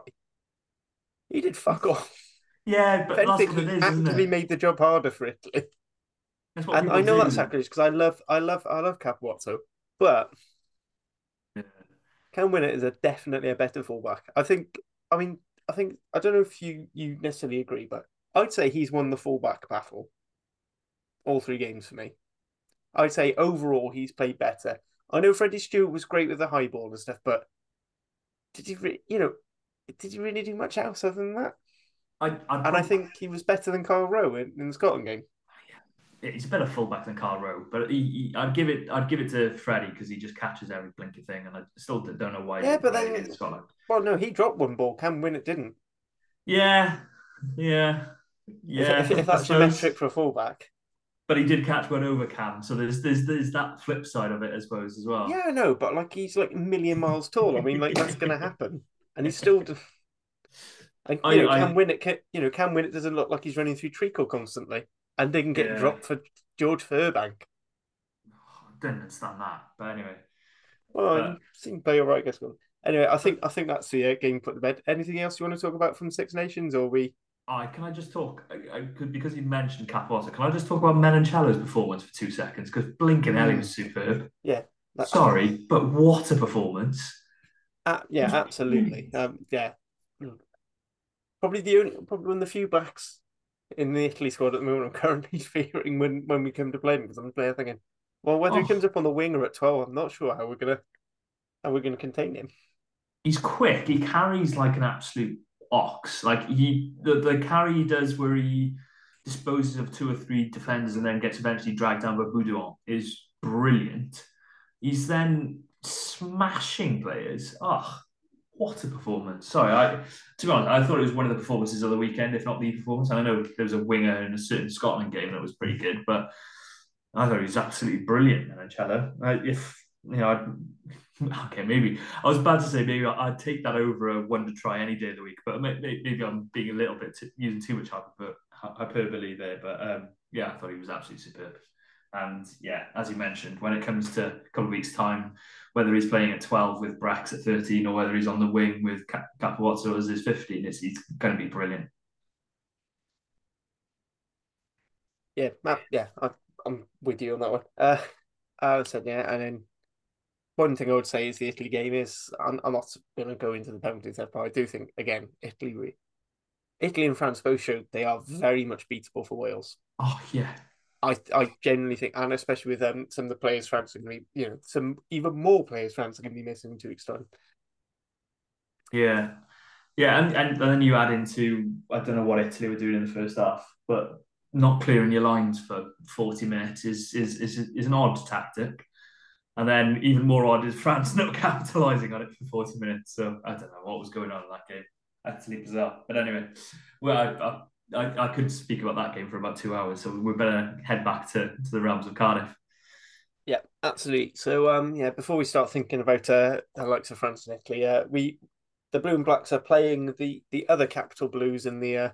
C: he did fuck off.
D: Yeah, but that's what it
C: he
D: is,
C: actively
D: it?
C: made the job harder for Italy. And I know
D: do.
C: that's sacrilege because I love, I love, I love Capuozzo, but. Cam Winnett is a definitely a better fullback. I think. I mean, I think I don't know if you you necessarily agree, but I'd say he's won the fullback battle. All three games for me. I'd say overall he's played better. I know Freddie Steward was great with the high ball and stuff, but did he, re- you know, did he really do much else other than that?
D: I, I'd
C: And I think he was better than Kyle Rowe in, in the Scotland game.
D: He's a better fullback than Kyle Rowe, but he, he, I'd give it I'd give it to Freddie because he just catches every blinking thing, and I still don't know why.
C: Yeah, but
D: he
C: then-
D: Scotland.
C: Well, no, he dropped one ball. Cam Winnett didn't.
D: Yeah, yeah, yeah.
C: if, if that's your metric for a fullback.
D: But he did catch one over Cam, so there's there's there's that flip side of it, I suppose, as well.
C: Yeah, I know, but like he's like a million miles tall. I mean, like that's gonna happen, and he's still. And [LAUGHS] you
D: I-
C: know,
D: I-
C: Cam Winnett, you know, Cam Winnett doesn't look like he's running through treacle constantly, and didn't get
D: Yeah.
C: dropped for George Furbank.
D: I didn't understand that, but anyway.
C: Well,
D: But-
C: he seemed very alright, I guess. Well, Anyway, I think I think that's the uh, game put to bed. Anything else you want to talk about from Six Nations, or we?
D: I can I just talk I, I because you mentioned Capuozzo, Can I just talk about Menoncello's performance for two seconds? Because Blinken Ellie was superb.
C: Yeah,
D: Sorry, but what a performance!
C: Uh, yeah, absolutely. Um, yeah, Mm. probably the only, probably one of the few backs in the Italy squad at the moment. I'm currently [LAUGHS] fearing when when we come to play him because I'm playing thinking, well, whether he
D: Oh.
C: comes up on the wing or at twelve, I'm not sure how we're gonna how we're gonna contain him.
D: He's quick. He carries like an absolute ox. Like he the, the carry he does where he disposes of two or three defenders and then gets eventually dragged down by Boudehent is brilliant. He's then smashing players. Oh, what a performance! Sorry, I to be honest, I thought it was one of the performances of the weekend, if not the performance. I know there was a winger in a certain Scotland game that was pretty good, but I thought he was absolutely brilliant, Menoncello. Uh, if you know, I'd, [LAUGHS] okay, maybe I was about to say maybe I'd take that over a wonder try any day of the week, but may- may- maybe I'm being a little bit t- using too much hyper- hyperbole there. But um, yeah, I thought he was absolutely superb. And yeah, as you mentioned, when it comes to a couple of weeks' time, whether he's playing at 12 with Brex at 13 or whether he's on the wing with Cap- Capuozzo as his 15, it's, he's going to be brilliant.
C: Yeah, Matt, yeah, I, I'm with you on that one. Uh, I said yeah, and then one thing I would say is the Italy game is I'm, I'm not going to go into the penalties there, but I do think again Italy, Italy and France both showed they are very much beatable for Wales.
D: Oh, yeah.
C: I I genuinely think, and especially with um some of the players France are going to be, you know, some even more players France are going to be missing in two weeks' time.
D: Yeah. Yeah, and, and, and then you add into I don't know what Italy were doing in the first half, but not clearing your lines for 40 minutes is is is, is an odd tactic. And then even more odd is France [LAUGHS] not capitalising on it for 40 minutes. So I don't know what was going on in that game. Absolutely bizarre. But anyway, well, I, I, I, I could speak about that game for about two hours. So we better head back to, to the realms of Cardiff.
C: Yeah, absolutely. So um yeah, before we start thinking about uh the likes of France and Italy, uh we the Blue and Blacks are playing the the other capital Blues in the uh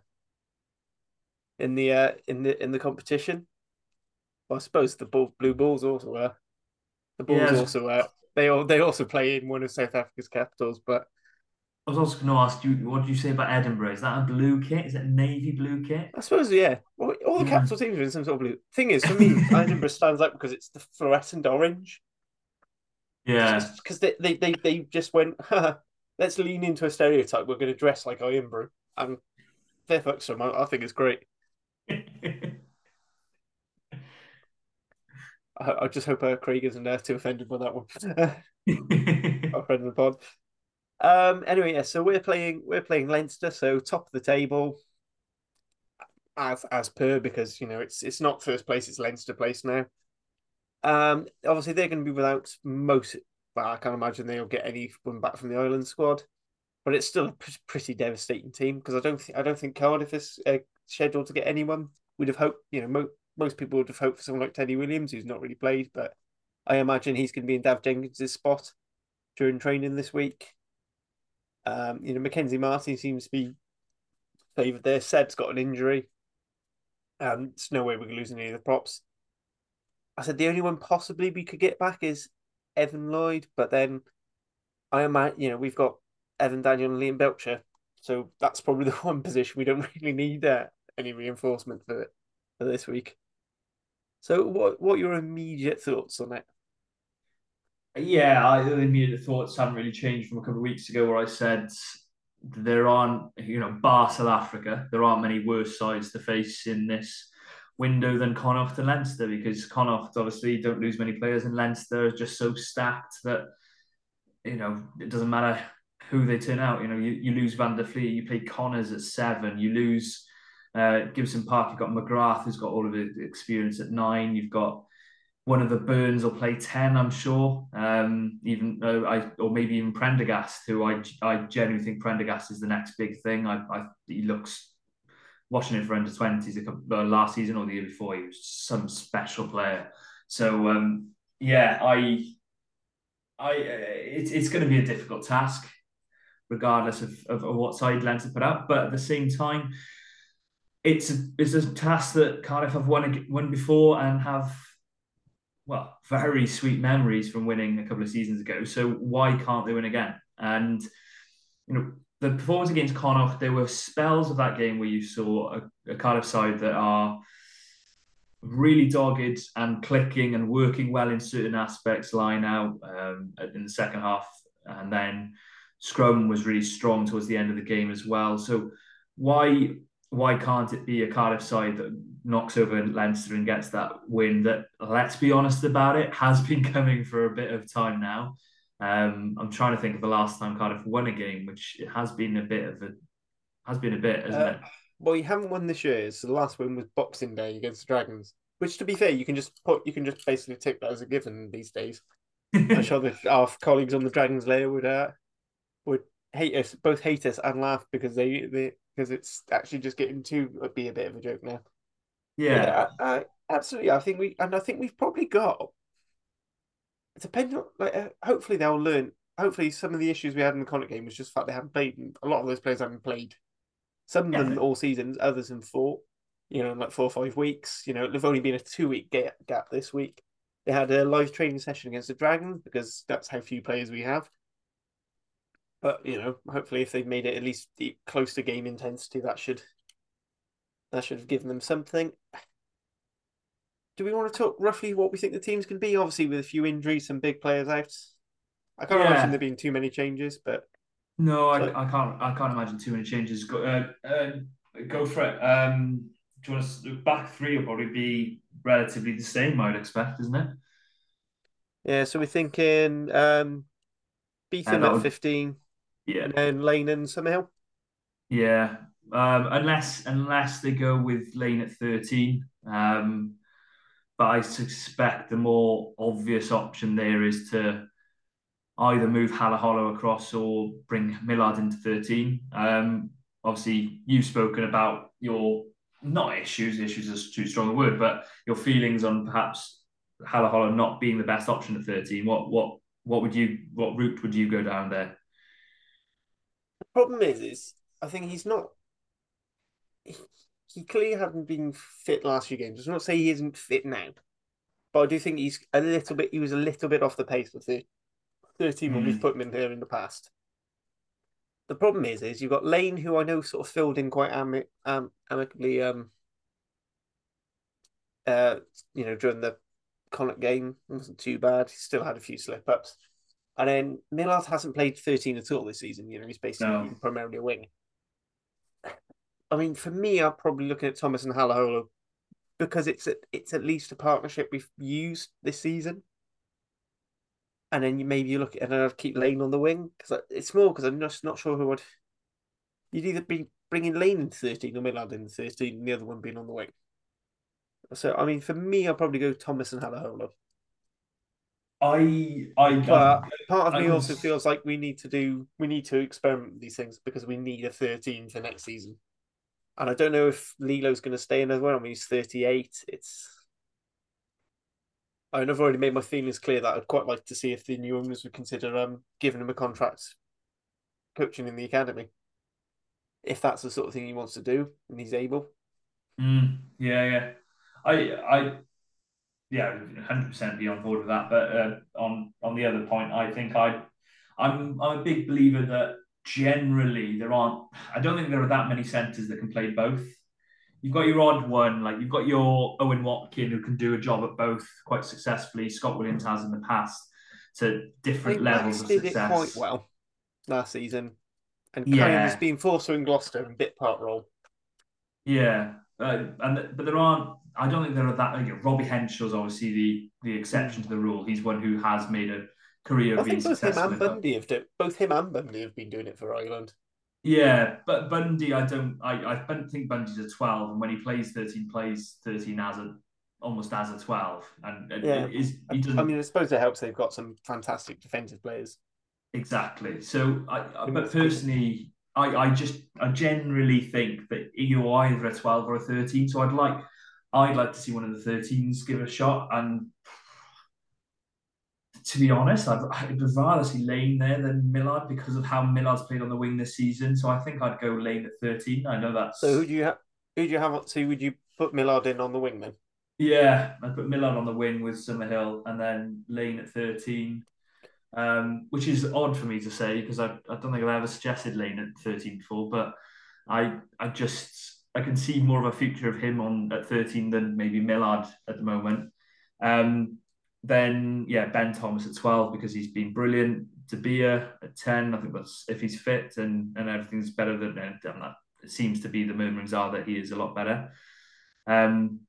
C: in the uh in the in the competition. Well, I suppose the Bull, Blue Bulls also uh the Bulls
D: Yeah.
C: also uh they all they also play in one of South Africa's capitals, but
D: I was also going to ask you, what do you say about Edinburgh? Is that a blue kit? Is it a navy blue kit?
C: I suppose yeah. Well, all the
D: Yeah.
C: capital teams are in some sort of blue. Thing is, for me, [LAUGHS] Edinburgh stands out because it's the fluorescent orange.
D: Yeah.
C: because they, they they they just went, let's lean into a stereotype. We're going to dress like Irn-Bru, and fair to 'em, I, I think it's great. [LAUGHS] I, I just hope uh, Craig isn't uh, too offended by that one. [LAUGHS] Our friend of the pod. Um. Anyway, yeah. So we're playing we're playing Leinster. So top of the table, as as per because you know it's it's not first place. It's Leinster place now. Um. Obviously they're going to be without most. Well, I can't imagine they'll get anyone back from the Ireland squad, but it's still a pr- pretty devastating team because I don't think I don't think Cardiff is uh, scheduled to get anyone. We'd have hoped, you know, mo- most people would have hoped for someone like Teddy Williams, who's not really played, but I imagine he's going to be in Dav Jenkins' spot during training this week. Um, you know, Mackenzie Martin seems to be favoured there. Said's got an injury. Um, there's no way we're losing any of the props. I said the only one possibly we could get back is Evan Lloyd, but then I imagine you know we've got Evan Daniel and Liam Belcher, so that's probably [LAUGHS] the one position we don't really need uh, any reinforcement for, for this week. So, what what are your immediate thoughts on it?
D: Yeah, I, the immediate thoughts haven't really changed from a couple of weeks ago, where I said there aren't, you know, bar South Africa, there aren't many worse sides to face in this window than Connacht and Leinster because Connacht obviously don't lose many players and Leinster are just so stacked that you know it doesn't matter who they turn out. You know, you, you lose Van der Flier, you play Connors at seven, you lose uh, Gibson Park, you've got McGrath who's got all of the experience at nine, you've got one of the Byrnes will play 10, I'm sure. Um, even uh, I, or maybe even Prendergast, who I, I genuinely think Prendergast is the next big thing. I, I he looks watching it for under 20s uh, last season or the year before, he was some special player. So um, yeah, I, I, uh, it's it's going to be a difficult task, regardless of, of, of what side Leinster put up. But at the same time, it's a, it's a task that Cardiff have won won before and have well very sweet memories from winning a couple of seasons ago. So why can't they win again? And you know the performance against Connacht, there were spells of that game where you saw a, a Cardiff side that are really dogged and clicking and working well in certain aspects line out um, in the second half. And then Scrum was really strong towards the end of the game as well. So why why can't it be a Cardiff side that knocks over Leinster and gets that win that, let's be honest about it, has been [LAUGHS] coming for a bit of time now. Um, I'm trying to think of the last time Cardiff won a game, which it has been a bit of a has been a bit, hasn't uh, it?
C: Well, you haven't won this year, so the last win was Boxing Day against the Dragons. Which, to be fair, you can just put you can just basically take that as a given these days. [LAUGHS] I'm sure that our colleagues on the Dragons layer would uh, would hate us, both hate us and laugh because they, they because it's actually just getting to be a bit of a joke now.
D: Yeah, yeah
C: I, I, absolutely. I think we and I think we've probably got depending on like uh, hopefully they'll learn. Hopefully, some of the issues we had in the Connacht game was just the fact they haven't played. A lot of those players haven't played. Some of yeah. them all seasons, others in four. You know, in like four or five weeks. You know, they've only been a two week gap this week. They had a live training session against the Dragons because that's how few players we have. But you know, hopefully, if they've made it at least close to game intensity, that should that should have given them something do we want to talk roughly what we think the team's can be? Obviously, with a few injuries, some big players out. I can't yeah. imagine there being too many changes, but
D: no, I, I can't. I can't imagine too many changes. Go, uh, uh, go for it. Um, do you want to back three will probably be relatively the same, I'd expect, isn't it?
C: Yeah, so we're thinking um, Beetham at fifteen,
D: yeah,
C: and then Lane and Summerhill.
D: Yeah, um, unless unless they go with Lane at thirteen. Um, but I suspect the more obvious option there is to either move Halaholo across or bring Millard into 13. Um, obviously, you've spoken about your not issues, issues is too strong a word, but your feelings on perhaps Halaholo not being the best option at 13. What what what would you what route would you go down there?
C: The problem is, is I think he's not he clearly hasn't been fit last few games. I not say he isn't fit now, but I do think he's a little bit. He was a little bit off the pace with the thirteen when we've hmm. put him in here in the past. The problem is, is you've got Lane, who I know sort of filled in quite am, am, amicably. Um, uh, you know, during the Connacht game, it wasn't too bad. He still had a few slip ups. And then Millard hasn't played 13 at all this season. You know, he's basically no. primarily a wing. I mean, for me, I'm probably looking at Thomas and Halaholo because it's a, it's at least a partnership we've used this season. And then you maybe you look at and I'd keep Lane on the wing because it's small because I'm just not sure who would. You'd either be bringing Lane in thirteen or Millard in thirteen, and the other one being on the wing. So I mean, for me, I'll probably go Thomas and Halaholo.
D: I I
C: but part of I me also feels like we need to do we need to experiment with these things because we need a 13 for next season. And I don't know if Lee-Lo's going to stay in as well. I mean, he's 38. It's. I mean, I've already made my feelings clear that I'd quite like to see if the new owners would consider um giving him a contract coaching in the academy. If that's the sort of thing he wants to do and he's able.
D: Mm, yeah, yeah. I, I, yeah, hundred percent be on board with that. But uh, on on the other point, I think I, I'm I'm a big believer that generally there aren't. I don't think there are that many centres that can play both. You've got your odd one, like you've got your Owen Watkin who can do a job at both quite successfully. Scott Williams has in the past to different levels of
C: did
D: success.
C: it quite well last season, and
D: Yeah.
C: kind of has been forced in Gloucester and bit part role.
D: Yeah, uh, and but there aren't. I don't think there are that. You know, Robbie Henshaw's obviously the the exception to the rule. He's one who has made a career
C: I
D: being
C: think both him and. Bundee have done. Both him and Bundee have been doing it for Ireland.
D: Yeah, but Bundee, I don't. I I don't think Bundee's a twelve, and when he plays thirteen, plays thirteen as a almost as a twelve, and
C: Yeah.
D: it is
C: I,
D: he doesn't
C: I mean, I suppose it helps. They've got some fantastic defensive players.
D: Exactly. So, I, I but personally, I, I just I generally think that you're either a twelve or a thirteen. So I'd like I'd like to see one of the thirteens give a shot. And to be honest, I'd, I'd rather see Lane there than Millard because of how Millard's played on the wing this season. So I think I'd go Lane at thirteen. I know that's
C: So who do you have? Who do you have? So would you put Millard in on the wing then?
D: Yeah, I'd put Millard on the wing with Summerhill and then Lane at 13, um, which is odd for me to say because I, I don't think I've ever suggested Lane at 13 before, but I I just I can see more of a future of him on at 13 than maybe Millard at the moment. Um, then yeah, Ben Thomas at 12 because he's been brilliant. De Beer at 10, I think that's if he's fit and, and everything's better than and that it seems to be the murmurings are that he is a lot better. Um,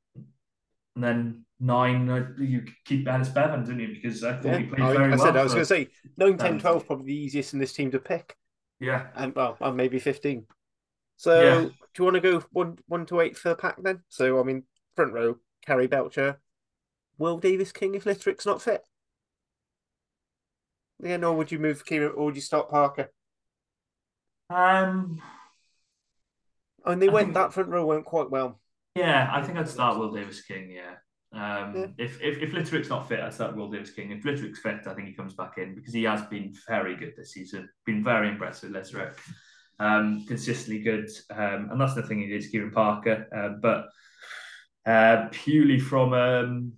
D: and then nine, uh, you keep Ellis Bevan, didn't you? Because I thought he played
C: I,
D: very
C: I
D: well.
C: said I was going to say 9, 10,
D: Um,
C: 12 probably the easiest in this team to pick,
D: yeah,
C: and well, and maybe fifteen. So
D: Yeah.
C: do you want to go one one to eight for the pack then? So I mean, front row: Carré Belcher, Will Davies-King if Littrick's not fit. Yeah, no. Would you move Kieran or would you start Parker?
D: um,
C: I mean, they
D: I
C: went that front row went quite well.
D: yeah, I think I'd start Will Davies-King. Yeah. Um,
C: Yeah.
D: If if if Litterick's not fit, I'd start Will Davies-King. If Litterick's fit, I think he comes back in because he has been very good this season. Been very impressive, Litterick. Um, consistently good, um, and that's the thing. he It is Kieran Parker, uh, but uh, purely from um,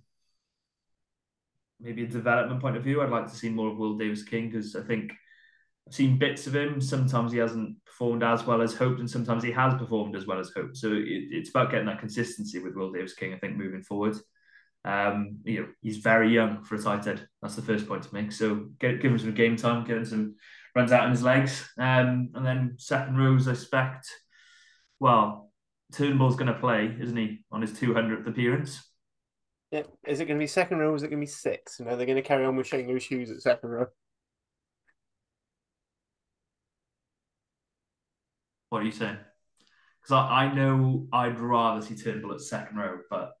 D: maybe a development point of view, I'd like to see more of Will Davies-King because I think I've seen bits of him. Sometimes he hasn't performed as well as hoped, and sometimes he has performed as well as hoped. So it, it's about getting that consistency with Will Davies-King. I think moving forward, um, you know, he's very young for a tight end. That's the first point to make. So get, give him some game time, give him some runs out in his legs, um, and then second rows, I expect. Well, Turnbull's going to play, isn't he, on his 200th appearance?
C: Yeah, is it going to be second row? or Is it going to be six? You know, they're going to carry on with Shane Lewis Hughes at second row.
D: What are you saying? Because I, I know I'd rather see Turnbull at second row, but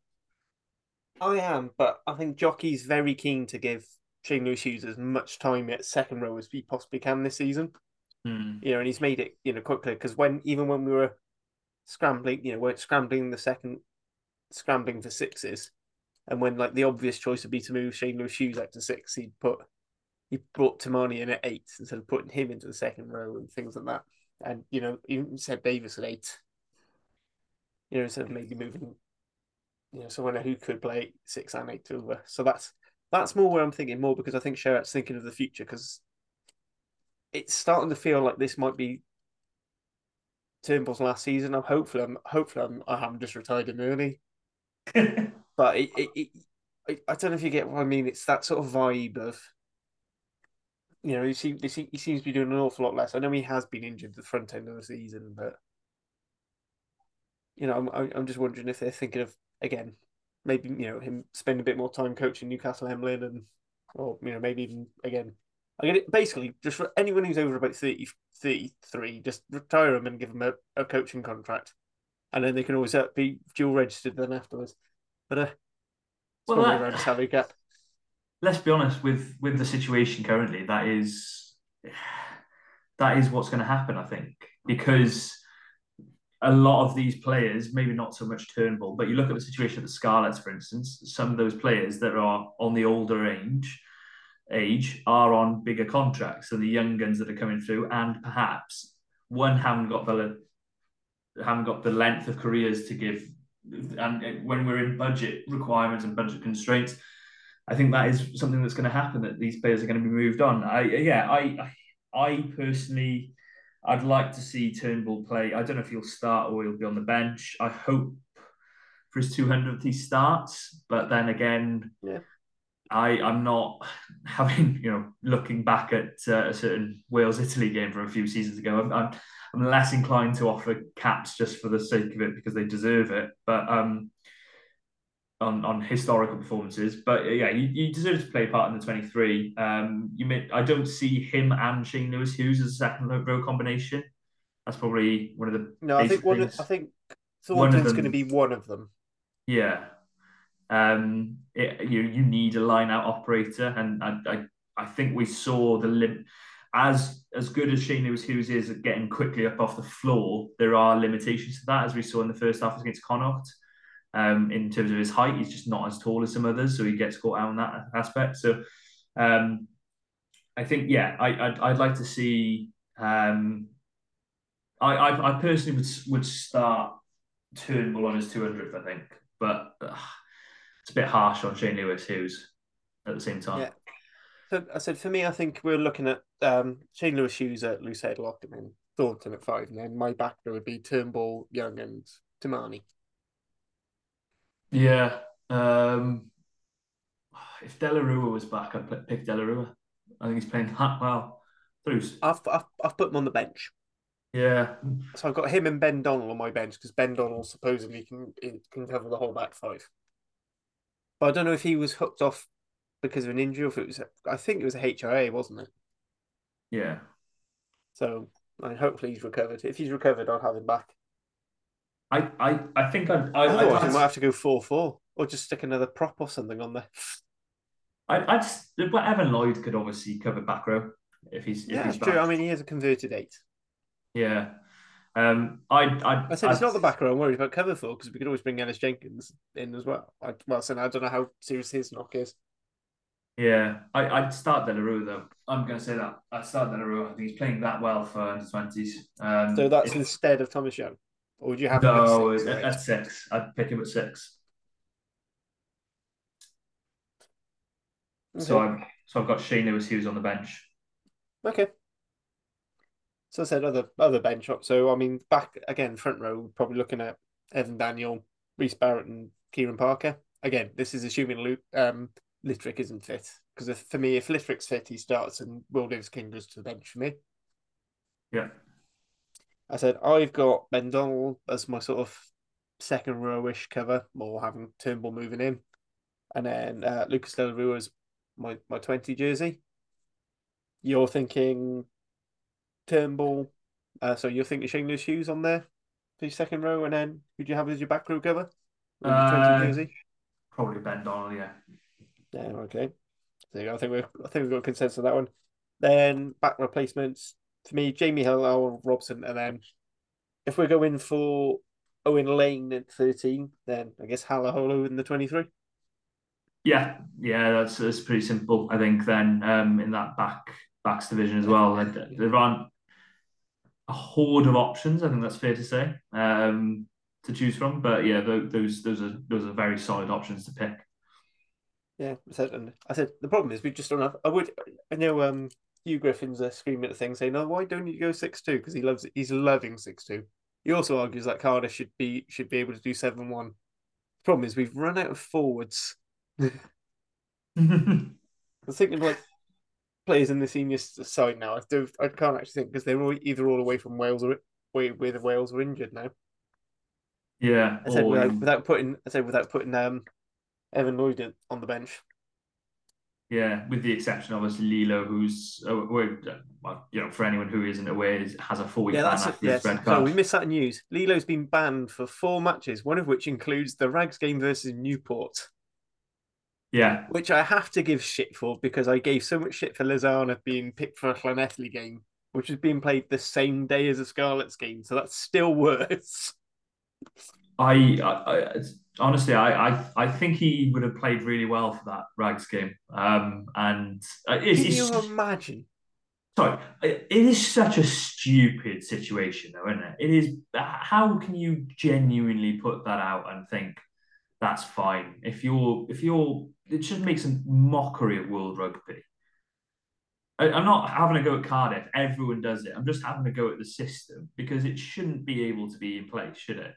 C: I am, but I think Jockey's very keen to give Shane Lewis Hughes as much time at second row as he possibly can this season.
D: hmm,
C: You know, and he's made it, you know, quite clear because when even when we were scrambling, you know, we're scrambling the second, scrambling for sixes, and when like the obvious choice would be to move Shane Lewis out to six, he'd put he brought Tamani in at eight instead of putting him into the second row and things like that. And you know, even said Davis at eight. You know, instead of maybe moving, you know, someone who could play six and eight over. So that's that's more where I'm thinking more because I think Sherratt's thinking of the future because it's starting to feel like this might be Turnbull's last season. I'm hopefully I'm hopefully I'm, I haven't just retired him early. [LAUGHS] But it, it, it I, don't know if you get what I mean. It's that sort of vibe of you know, he seems he seems to be doing an awful lot less. I know he has been injured the front end of the season, but you know, I'm I'm just wondering if they're thinking of again, maybe you know him spending a bit more time coaching Newcastle Emlyn and or you know maybe even again. I get it basically just for anyone who's over about 30, 33, just retire them and give them a, a coaching contract, and then they can always uh, be dual registered then afterwards. But uh,
D: Well, that-
C: around salary cap.
D: let's be honest with with the situation currently that is [SIGHS] that is what's going to happen i think because a lot of these players, maybe not so much Turnbull, but you look at the situation at the Scarlets, for instance, some of those players that are on the older age age are on bigger contracts than the young guns that are coming through, and perhaps one haven't got the haven't got the length of careers to give. And when we're in budget requirements and budget constraints, I think that is something that's going to happen. That these players are going to be moved on. I yeah, I I personally I'd like to see Turnbull play. I don't know if he'll start or he'll be on the bench. I hope for his 200th he starts, but then again,
C: yeah.
D: I I'm not having you know looking back at uh, a certain Wales Italy game from a few seasons ago. I'm, I'm, I'm less inclined to offer caps just for the sake of it because they deserve it. But um, on, on historical performances. But uh, yeah, he, he deserves to play a part in the 23. Um, you may, I don't see him and Shane Lewis Hughes as a second row combination. That's probably one of the.
C: No, I think one. Of, I think Thornton's going to be one of them.
D: Yeah. Um, it, you you need a line out operator, and I, I I think we saw the lim- as as good as Shane Lewis Hughes is at getting quickly up off the floor. There are limitations to that, as we saw in the first half against Connacht. Um, in terms of his height, he's just not as tall as some others, so he gets caught out in that aspect. So, um, I think, yeah, I, I'd, I'd like to see. Um, I, I, I personally would would start Turnbull on his 200th, I think, but it's a bit harsh on Shane Lewis Hughes at the same time.
C: Yeah. So I said for me, I think we're looking at um, Shane Lewis Hughes at loose headlock and then Thornton at five, and then my back there would be Turnbull, Young, and Toumani.
D: Yeah. Um, if Delarua was back, I'd pick Delarua. I think he's playing [LAUGHS] that well. Bruce.
C: I've, I've, I've put him on the bench.
D: Yeah.
C: So I've got him and Ben Donald on my bench because Ben Donald supposedly can can cover the whole back five. But I don't know if he was hooked off because of an injury or if it was. I think it was a HIA, wasn't it?
D: Yeah.
C: So I mean, hopefully he's recovered. If he's recovered, I'll have him back.
D: I, I, I think I'd, I,
C: Otherwise, I'd, might have to go four four or just stick another prop or something on there.
D: I, I'd, but Evan Lloyd could obviously cover back row if he's. If
C: yeah,
D: he's
C: true. I mean, he has a converted eight.
D: Yeah. Um, I, I,
C: I said I'd, it's not the back row I'm worried about cover for because we could always bring Ellis Jenkins in as well. I, well, so I don't know how serious his knock is.
D: Yeah, I, I'd start Delarue though. I'm going to say that I'd start Delarue. I think he's playing that well for under twenties. Um,
C: so that's if, instead of Thomas Young. Or would you have
D: no at six, at, at six? I'd pick him at six. Okay. So I've so I've got Shane Lewis Hughes on the bench.
C: Okay. So I said other other bench up. So I mean back again front row probably looking at Evan Daniel, Rhys Barrett, and Kieran Parker. Again, this is assuming Luke um Littrick isn't fit because for me, if Littrick's fit, he starts and Will Davies-King goes to the bench for me.
D: Yeah.
C: I said I've got Ben Donald as my sort of second row rowish cover, more having Turnbull moving in, and then uh, Lucas Del Rio as my my twenty jersey. You're thinking Turnbull, uh, so you're thinking Shane Hughes on there for your second row, and then who do you have as your back row cover?
D: Uh, jersey? Probably Ben Donald, yeah.
C: Yeah, okay. So I think we've I think we've got consensus on that one. Then back replacements, for me, Jamie Hill or Robson, and then if we're going for Owen Lane at 13, then I guess Halaholo in the 23.
D: Yeah, yeah, that's that's pretty simple. I think then um, in that back backs division as well, there aren't a horde of options. I think that's fair to say um, to choose from. But yeah, those those are those are very solid options to pick.
C: Yeah, I said, and I said the problem is we just don't have. I would, I know, um, Hugh Griffin's uh, screaming at the thing saying, "No, why don't you go six two? Because he loves it. He's loving six two. He also argues that Cardiff should be should be able to do seven one. The problem is we've run out of forwards. [LAUGHS] I was thinking like players in the senior side now. I do. I can't actually think because they're all either all away from Wales or where the Wales are injured now.
D: Yeah,
C: I said without, without, putting. I said without putting um Evan Lloyd on the bench.
D: Yeah, with the exception obviously Lee-Lo, who's uh, you know, for anyone who isn't aware, has a four-week yeah, ban after yes. red card.
C: So we missed that news. Lee-Lo's been banned for four matches, one of which includes the Rags game versus Newport.
D: Yeah,
C: which I have to give shit for because I gave so much shit for Lozano being picked for a Llanelli game which is being played the same day as a Scarlets game, so that's still [LAUGHS] worse.
D: I, I, I honestly, I, I, I think he would have played really well for that Rags game. Um, and uh, it's,
C: Can you imagine?
D: sorry, it it is such a stupid situation, though, isn't it? It is. How can you genuinely put that out and think that's fine? If you're, if you're, it just makes a mockery of world rugby. I, I'm not having a go at Cardiff. Everyone does it. I'm just having a go at the system because it shouldn't be able to be in place, should it?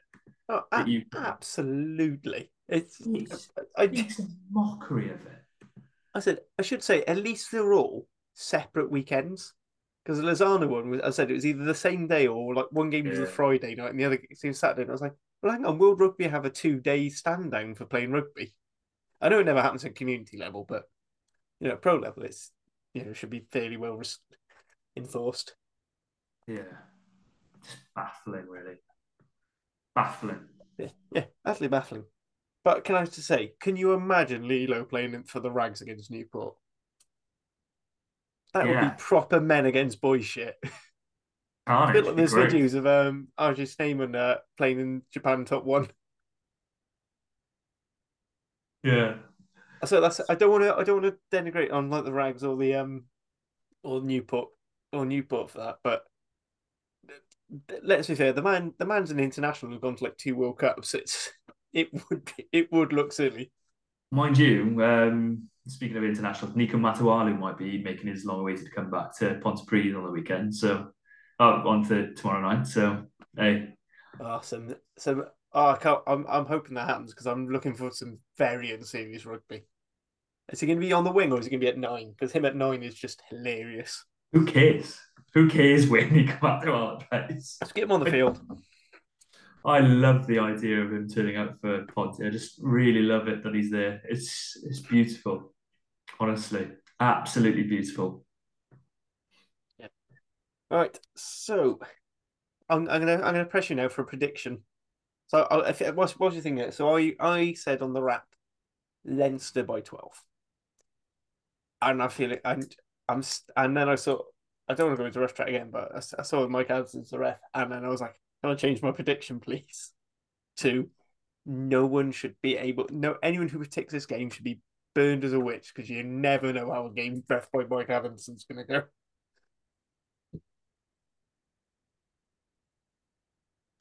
C: Oh, a-
D: you-
C: absolutely. It's.
D: It's- uh,
C: I,
D: It makes a mockery of it.
C: I said I should say at least they're all separate weekends. Because the Lozano one was, I said it was either the same day or like one game was a Friday night and the other game was Saturday. And I was like, well, hang on, World Rugby have a two day stand down for playing rugby? I know it never happens at community level, but you know, pro level, it's you know should be fairly well res- enforced.
D: Yeah, just baffling, really. Baffling.
C: Yeah, yeah, utterly baffling. But can I just say, can you imagine Lee-Lo playing for the Rags against Newport? That would be proper men against boys shit. A [LAUGHS]
D: Carnage.
C: bit like there's
D: great.
C: videos of um RG Snyman uh, playing in Japan top one. [LAUGHS]
D: Yeah.
C: So that's I don't want to I don't want to denigrate on like the Rags or the um or Newport or Newport for that, but let's be fair, the man the man's an international who's gone to like two World Cups. It's it would it would look silly.
D: Mind you, um, speaking of international, Niko Matawalu might be making his long-awaited comeback to Pontypridd on the weekend. So, oh, on to tomorrow night. So, hey,
C: Oh, some some oh, I can't, I'm I'm hoping that happens because I'm looking for some very unserious rugby. Is he going to be on the wing or is he going to be at nine? Because him at nine is just hilarious.
D: who cares? Who cares when Niko Matawalu plays?
C: Let's get him on the field. [LAUGHS]
D: I love the idea of him turning up for Ponty. I just really love it that he's there. It's it's beautiful, honestly, absolutely beautiful. Yeah.
C: All right, so I'm, I'm gonna I'm gonna press you now for a prediction. So I'll, if, what's what's your thing? So I I said on the wrap, Leinster by twelve, and I feel it. And I'm and then I saw I don't want to go into ref track again, but I saw Mike Adamson's the ref, and then I was like, can I change my prediction, please? [LAUGHS] To no one should be able no anyone who predicts this game should be burned as a witch because you never know how a game [LAUGHS] ref by Mike Adamson's gonna go.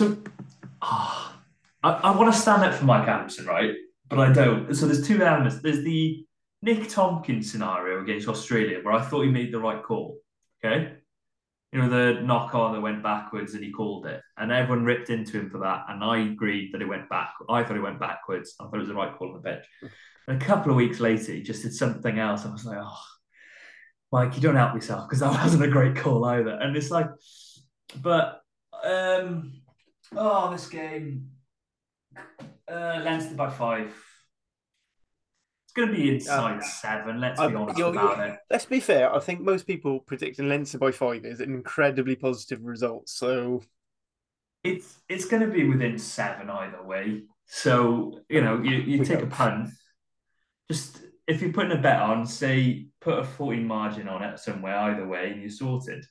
D: So, [SIGHS] ah, I, I want to stand up for Mike Adamson, right? But I don't. So there's two elements. There's the Nick Tompkins scenario against Australia, where I thought he made the right call. Okay. You know, the knock on that went backwards and he called it. And everyone ripped into him for that. And I agreed that it went back. I thought it went backwards. I thought it was the right call on the bench. And a couple of weeks later, he just did something else. I was like, oh, Mike, you don't help yourself because that [LAUGHS] wasn't a great call either. And it's like, but um, oh, this game, uh, Leinster by five. It's going to be inside
C: Um,
D: seven. Let's be honest
C: you're-
D: about
C: you're-
D: it.
C: Let's be fair. I think most people predicting Leinster by five is an incredibly positive result. So
D: It's it's going to be within seven either way. So you know, you, you take a punt. Just if you're putting a bet on, say, put a 14 margin on it somewhere either way, and you're sorted.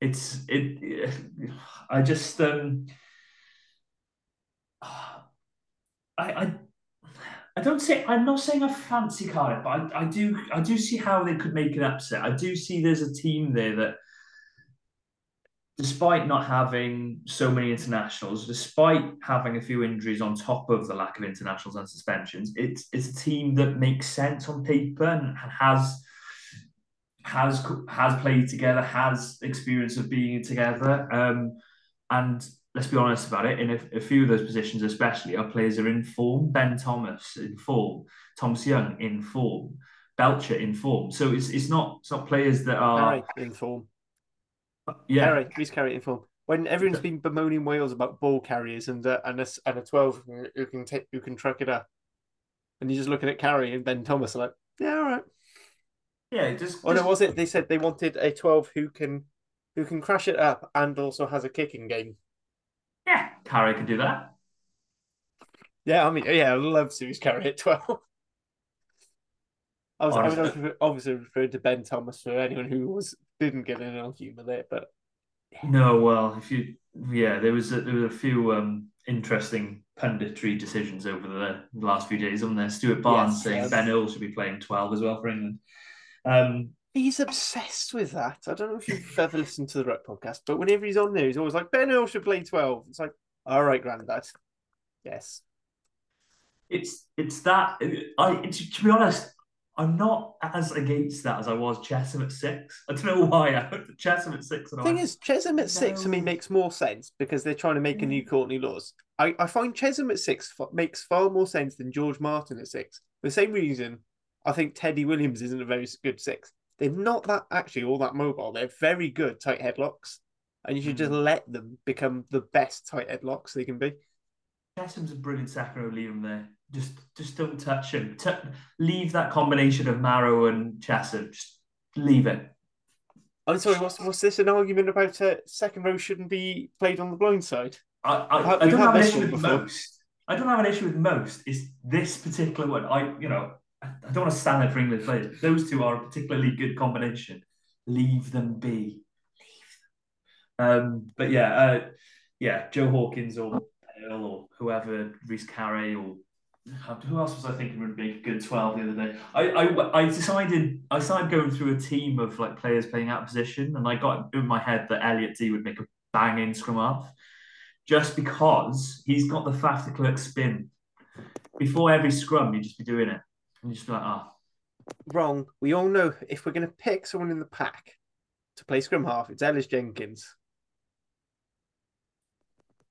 D: It's it. I just um. [SIGHS] I, I I don't say I'm not saying I fancy Cardiff, but I, I do I do see how they could make an upset. I do see there's a team there that, despite not having so many internationals, despite having a few injuries on top of the lack of internationals and suspensions, it's it's a team that makes sense on paper and has has has played together, has experience of being together, um, and let's be honest about it. In a, a few of those positions, especially, our players are in form. Ben Thomas in form, Thomas Young in form, Belcher in form. So it's it's not it's not players that are
C: Carré in form.
D: yeah
C: Carré, he's Carré in form. When everyone's been bemoaning Wales about ball carriers and uh, and a and a twelve who can take who can truck it up, and you're just looking at Carré and Ben Thomas like, yeah, all right.
D: yeah. Just,
C: Oh no, was it? They said they wanted a twelve who can who can crash it up and also has a kicking game.
D: Yeah. Carré can do that.
C: Yeah, I mean, yeah, I love Series Carey at twelve. I was, I was obviously- obviously referring to Ben Thomas for anyone who was didn't get an ill humour there, but
D: No, well, if you yeah, there was a, there were a few um, interesting punditry decisions over the last few days, on there? Stuart Barnes yes, saying yes. Ben Earl should be playing twelve as well for England. Um,
C: he's obsessed with that. I don't know if you've ever listened to the Ruck podcast, but whenever he's on there, he's always like Ben Earl should play twelve. It's like, all right, Grandad, yes.
D: It's it's that I to be honest, I'm not as against that as I was Chessum at six. I don't know why. I put Chessum at six.
C: the thing is, Chessum at six, I mean, makes more sense because they're trying to make a new mm. Courtney Lawes. I, I find Chessum at six makes far more sense than George Martin at six. For the same reason, I think Teddy Williams isn't a very good six. They're not that actually all that mobile. They're very good tight headlocks, and you should just mm. let them become the best tight headlocks they can be.
D: Chessum's a brilliant second row. Leave him there. Just, just don't touch him. T- leave that combination of Marrow and Chessum. Just leave it.
C: I'm sorry. What's what's this an argument about? Uh, second row shouldn't be played on the blind side.
D: I, I, I don't have an issue with before. most. I don't have an issue with most. It's this particular one. I, you know, I, don't want to stand there for England players. Those two are a particularly good combination. Leave them be. Leave them. Um, but yeah, uh, yeah, Joe Hawkins or Earl or whoever, Rhys Carré or who else was I thinking would make a good 12 the other day? I, I, I decided I started going through a team of like players playing out of position, and I got in my head that Elliot Dee would make a banging scrum half just because he's got the Faf de Klerk spin. Before every scrum, you'd just be doing it. And just be like, ah. Oh.
C: Wrong. We all know if we're going to pick someone in the pack to play scrum half, it's Ellis Jenkins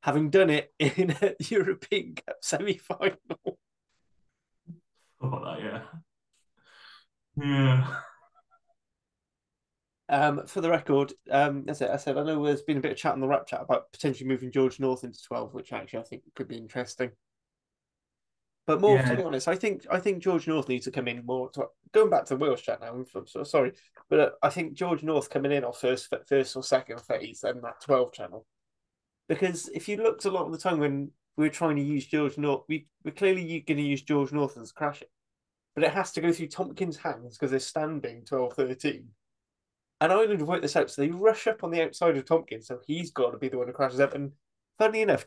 C: having done it [LAUGHS] in a European Cup semi final.
D: Oh, that, yeah. Yeah.
C: Um, for the record, um, as I said, I know there's been a bit of chat on the rap chat about potentially moving George North into 12, which actually I think could be interesting. But more yeah. to be honest, I think I think George North needs to come in more. To, going back to the Wales chat now, I'm, so sorry, but uh, I think George North coming in off first first or second phase and that 12 channel because if you looked a lot of the time when we were trying to use George North, we, we're clearly going to use George North as crashing. But it has to go through Tompkins' hands because they're standing 12 13. And Ireland have worked this out. So they rush up on the outside of Tompkins. So he's got to be the one who crashes up. And funny enough,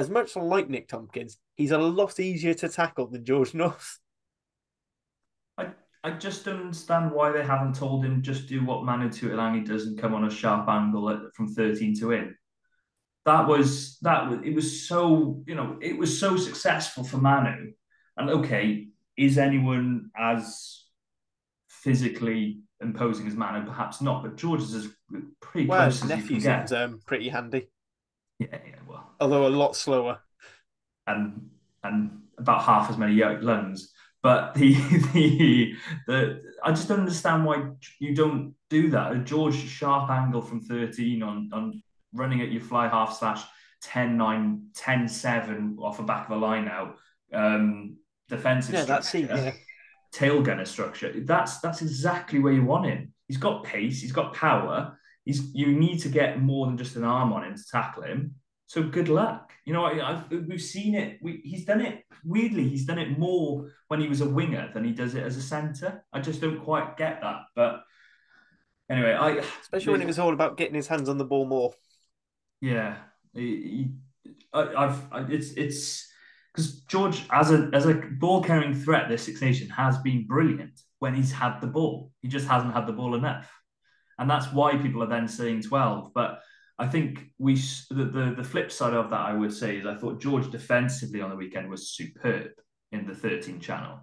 C: as much like Nick Tompkins, he's a lot easier to tackle than George North.
D: I, I just don't understand why they haven't told him just do what Manu Tuilagi does and come on a sharp angle at, from 13 to in that was that was it was so you know it was so successful for Manu. And okay, is anyone as physically imposing as Manu? Perhaps not, but George is as pretty well, close as
C: nephew
D: seems
C: um, pretty handy.
D: Yeah, yeah, well,
C: although a lot slower,
D: and and about half as many lungs. But the [LAUGHS] the the I just don't understand why you don't do that. A George sharp angle from thirteen on on running at your fly half slash 10 9, 10 7 off the back of a line out, um, defensive
C: yeah, that's it, yeah.
D: tail gunner structure. That's that's exactly where you want him. He's got pace, he's got power. He's you need to get more than just an arm on him to tackle him. So good luck. You know, I, I've, we've seen it. We, he's done it weirdly. He's done it more when he was a winger than he does it as a centre. I just don't quite get that. But anyway, I
C: especially when it was all about getting his hands on the ball more.
D: Yeah, he, I, have it's it's because George as a as a ball carrying threat this Six Nation has been brilliant when he's had the ball. He just hasn't had the ball enough, and that's why people are then saying twelve. But I think we the, the the flip side of that I would say is I thought George defensively on the weekend was superb in the 13 channel.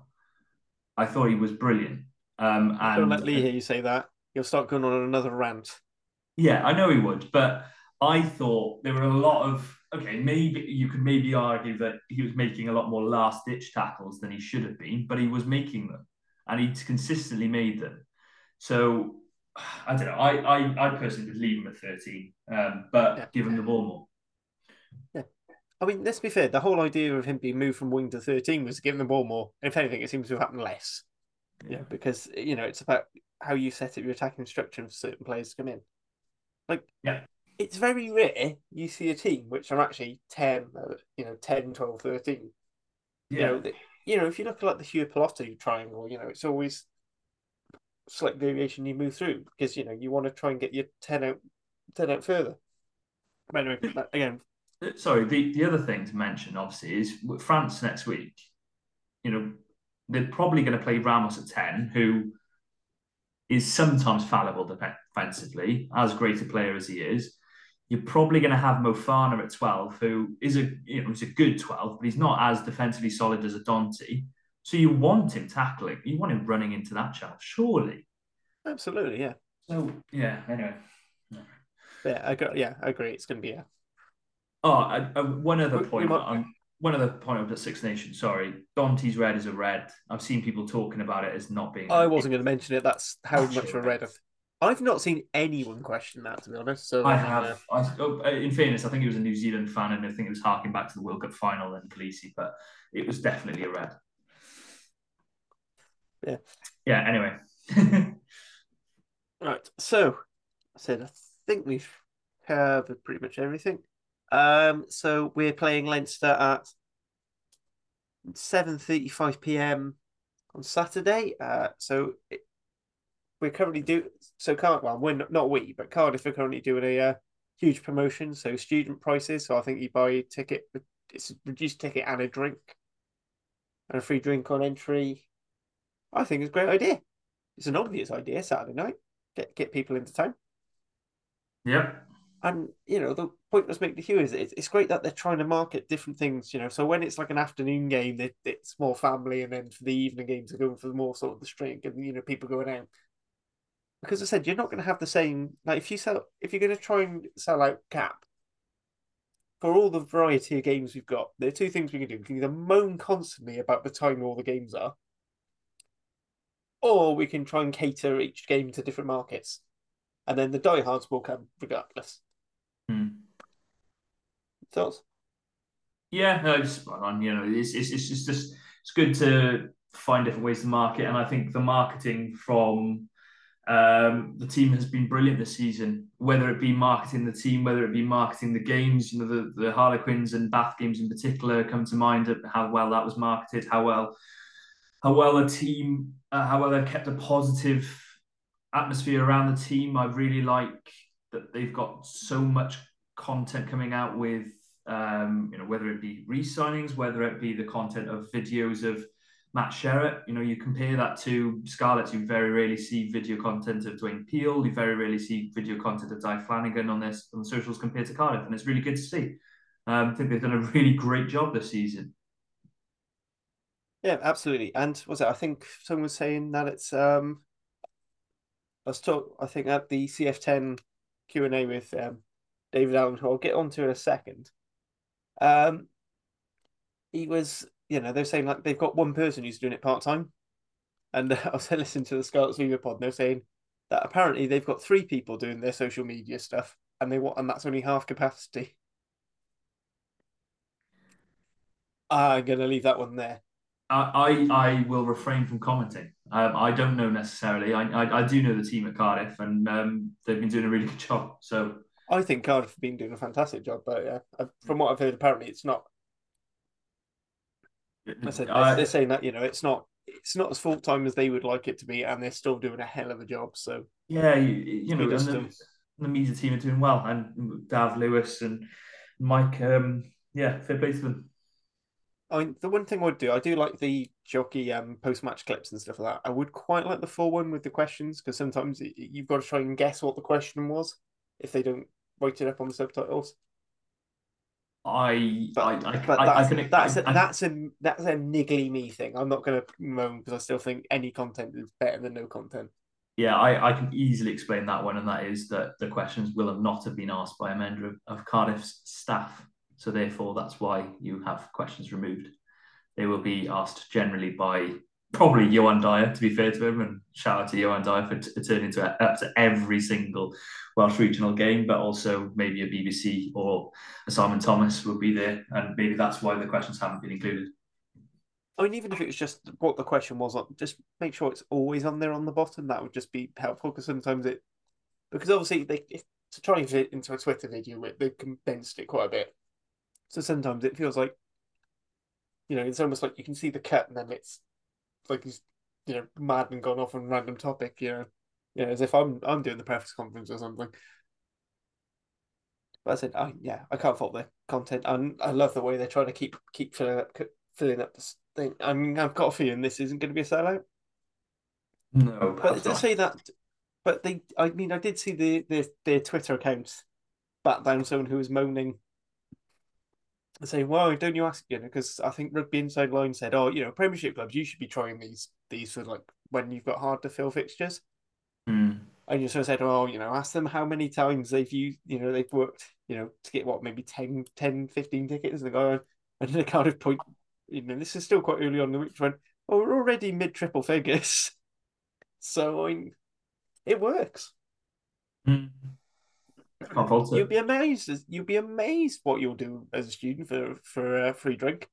D: I thought he was brilliant. Um, and
C: don't let Lee hear you say that. You'll start going on another rant.
D: Yeah, I know he would, but I thought there were a lot of okay, maybe you could maybe argue that he was making a lot more last ditch tackles than he should have been, but he was making them and he consistently made them. So I don't know. I I, I personally would leave him at 13, um, but yeah. give him the ball more.
C: Yeah. I mean, let's be fair. The whole idea of him being moved from wing to 13 was to give him the ball more. And If anything, it seems to have happened less. Yeah. because, you know, it's about how you set up your attacking structure for certain players to come in. Like,
D: yeah
C: it's very rare you see a team which are actually 10, uh, you know, 10, 12, 13. Yeah. You know, the, you know, if you look at like the Hugh Piloto triangle, you know, it's always slight variation you move through because, you know, you want to try and get your 10 out turn out further. But anyway, [LAUGHS] again,
D: sorry. The the other thing to mention, obviously, is France next week. You know, they're probably going to play Ramos at ten, who is sometimes fallible defensively, as great a player as he is. You're probably going to have Moefana at 12, who is a you know he's a good 12, but he's not as defensively solid as a Danty. So you want him tackling, you want him running into that channel, surely.
C: Absolutely, yeah.
D: So yeah, anyway.
C: Yeah, I agree. Yeah, I agree. It's going to be a.
D: Oh, I, I, one other point. Might... one other point of the Six Nations. Sorry, Danty's red is a red. I've seen people talking about it as not being.
C: I wasn't going to mention it. That's how much of a red. I've, I've not seen anyone question that, to be honest. So
D: I have. Uh... I, oh, in fairness, I think he was a New Zealand fan, and I think it was harking back to the World Cup final and Khaleesi, but it was definitely a red.
C: Yeah.
D: Yeah. Anyway. [LAUGHS]
C: right. So I said I think we've covered pretty much everything. Um. So we're playing Leinster at seven thirty-five p.m. on Saturday. Uh. So it, we're currently do so. Can't well, we're not, not we, but Cardiff are currently doing a uh, huge promotion. So student prices. So I think you buy a ticket. It's a reduced ticket and a drink, and a free drink on entry I think it's a great idea. It's an obvious idea. Saturday night, get get people into town.
D: Yep.
C: And you know the point I was making to Hugh is it's, it's great that they're trying to market different things. You know, so when it's like an afternoon game, it, it's more family, and then for the evening games, they're going for the more sort of the strength and you know people going out. Because I said you're not going to have the same like if you sell if you're going to try and sell out CAP for all the variety of games we've got, there are two things we can do. We can either moan constantly about the time all the games are, or we can try and cater each game to different markets, and then the diehards will come regardless.
D: Hmm.
C: Thoughts?
D: Yeah, no, on. You know, it's, it's it's just just it's good to find different ways to market, and I think the marketing from um, the team has been brilliant this season. Whether it be marketing the team, whether it be marketing the games, you know, the, the Harlequins and Bath games in particular come to mind. How well that was marketed, how well how well a team, uh, how well they've kept a positive atmosphere around the team. I really like that they've got so much content coming out with, um, you know, whether it be re-signings, whether it be the content of videos of Matt Sherratt. You know, you compare that to Scarlets, you very rarely see video content of Dwayne Peel. You very rarely see video content of Dai Flanagan on this on the socials compared to Cardiff, and it's really good to see. Um, I think they've done a really great job this season.
C: Yeah, absolutely. And was it? I think someone was saying that it's um. I was talk. I think at the CF10 Q and A with um, David Allen, who I'll get onto in a second. Um, he was, you know, they're saying like they've got one person who's doing it part time, and uh, [LAUGHS] I was listening to the Scarlets Fever pod, and they're saying that apparently they've got three people doing their social media stuff, and they want, and that's only half capacity. I'm gonna leave that one there.
D: I, I will refrain from commenting. Um, I don't know necessarily. I, I, I do know the team at Cardiff, and um, they've been doing a really good job. So
C: I think Cardiff have been doing a fantastic job. But yeah, from what I've heard, apparently it's not. I said they're, they're saying that you know it's not it's not as full time as they would like it to be, and they're still doing a hell of a job. So
D: yeah, you, you know, the, the, media team are doing well, and Dav Lewis and Mike, um, yeah, fair play to them.
C: I mean, the one thing I would do, I do like the jockey um, post match clips and stuff like that. I would quite like the full one with the questions because sometimes you've got to try and guess what the question was if they don't write it up on the subtitles.
D: I,
C: but,
D: I,
C: I, but that's, I can, that's, a, that's a that's a niggly me thing. I'm not going to moan because I still think any content is better than no content.
D: Yeah, I, I can easily explain that one, and that is that the questions will have not have been asked by a member of, of Cardiff's staff so therefore, that's why you have questions removed. They will be asked generally by probably Johan Dyer, to be fair to him, and shout out to Johan Dyer for t- turning to up to every single Welsh regional game, but also maybe a BBC or a Simon Thomas will be there, and maybe that's why the questions haven't been included.
C: I mean, even if it was just what the question was, just make sure it's always on there on the bottom. That would just be helpful because sometimes it, because obviously they to try and fit into a Twitter video, they've condensed it quite a bit. So sometimes it feels like, you know, it's almost like you can see the cut and then it's like he's, you know, mad and gone off on a random topic, you know, you know, as if I'm I'm doing the press conference or something. But I said, oh yeah, I can't fault the content. And I love the way they're trying to keep keep filling up filling up this thing. I mean, I've got a feeling this isn't going to be a sellout.
D: No,
C: But to say that, but they, I mean, I did see the the their Twitter accounts back down someone who was moaning and saying, "Why don't you ask?" You know, because I think Rugby Inside Line said, "Oh, you know, Premiership clubs, you should be trying these these for like when you've got hard to fill fixtures."
D: Mm.
C: And you sort of said, "Oh, you know, ask them how many times they've used, you know, they've worked, you know, to get what maybe 10, 10 15 tickets." And the guy, [LAUGHS] and the kind of point, you know, this is still quite early on in the week. Went, "Oh, we're already mid triple figures." [LAUGHS] So I mean, it works.
D: Mm. Can't fault You'd
C: be amazed. You'll be amazed what you'll do as a student for for a free drink.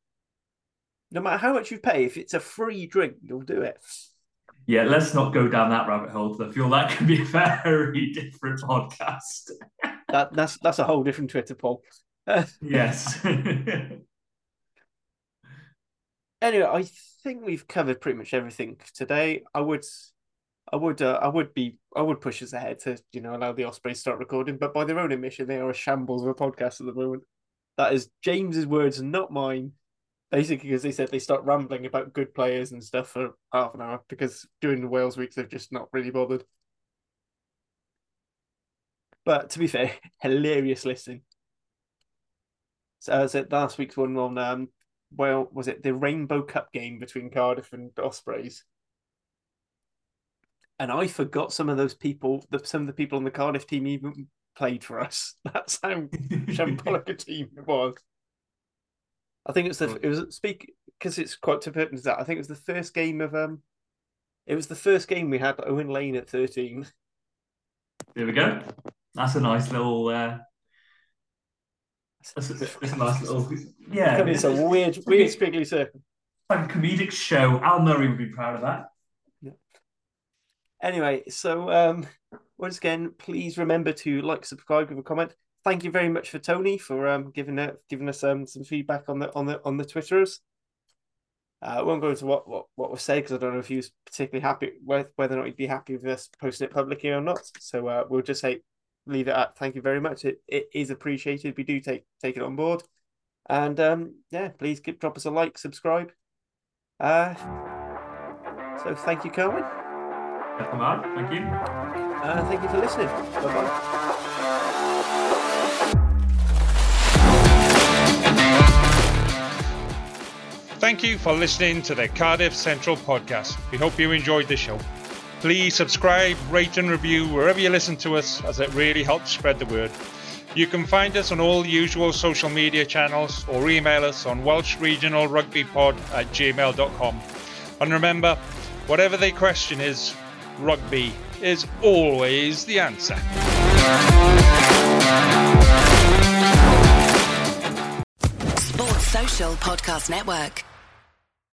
C: No matter how much you pay, if it's a free drink, you'll do it.
D: Yeah, let's not go down that rabbit hole. I feel that could be a [LAUGHS] very different podcast.
C: That that's that's a whole different Twitter poll. [LAUGHS]
D: Yes.
C: anyway, I think we've covered pretty much everything today. I would, I would, uh, I would be, I would push us ahead to you know allow the Ospreys to start recording, but by their own admission, they are a shambles of a podcast at the moment. That is James's words, not mine. Basically, because they said they start rambling about good players and stuff for half an hour because during the Wales weeks they've just not really bothered. But to be fair, [LAUGHS] hilarious listening. So, as so last week's one on um, well, was it the Rainbow Cup game between Cardiff and Ospreys? And I forgot some of those people. The, some of the people on the Cardiff team even played for us. [LAUGHS] That's how shambolic [LAUGHS] a team it was. I think it's the it was speak because it's quite to pertinent to that. I think it was the first game of um, it was the first game we had Owen Lane at thirteen.
D: There we go. That's a nice little. Uh, that's, a, that's a nice little. [LAUGHS] Yeah,
C: it's a weird, weird squiggly circle.
D: like a comedic show. Al Murray would be proud of that.
C: Anyway, so um, once again, please remember to like, subscribe, give a comment. Thank you very much for Tony for um giving it giving us um some feedback on the on the on the Twitterers. Uh, I won't go into what what what was said because I don't know if he was particularly happy with whether or not he'd be happy with us posting it publicly or not. So uh, we'll just say leave it at thank you very much. It it is appreciated. We do take take it on board, and um yeah, please give, drop us a like, subscribe. Uh, so thank you, Carwyn.
D: Come on, thank you.
C: Uh, thank you for listening. Bye bye.
B: Thank you for listening to the Cardiff Central podcast. We hope you enjoyed the show. Please subscribe, rate, and review wherever you listen to us, as it really helps spread the word. You can find us on all the usual social media channels or email us on Welsh Regional Rugby Pod at gmail.com. And remember, whatever the question is, rugby is always the answer.
E: Sports Social Podcast Network.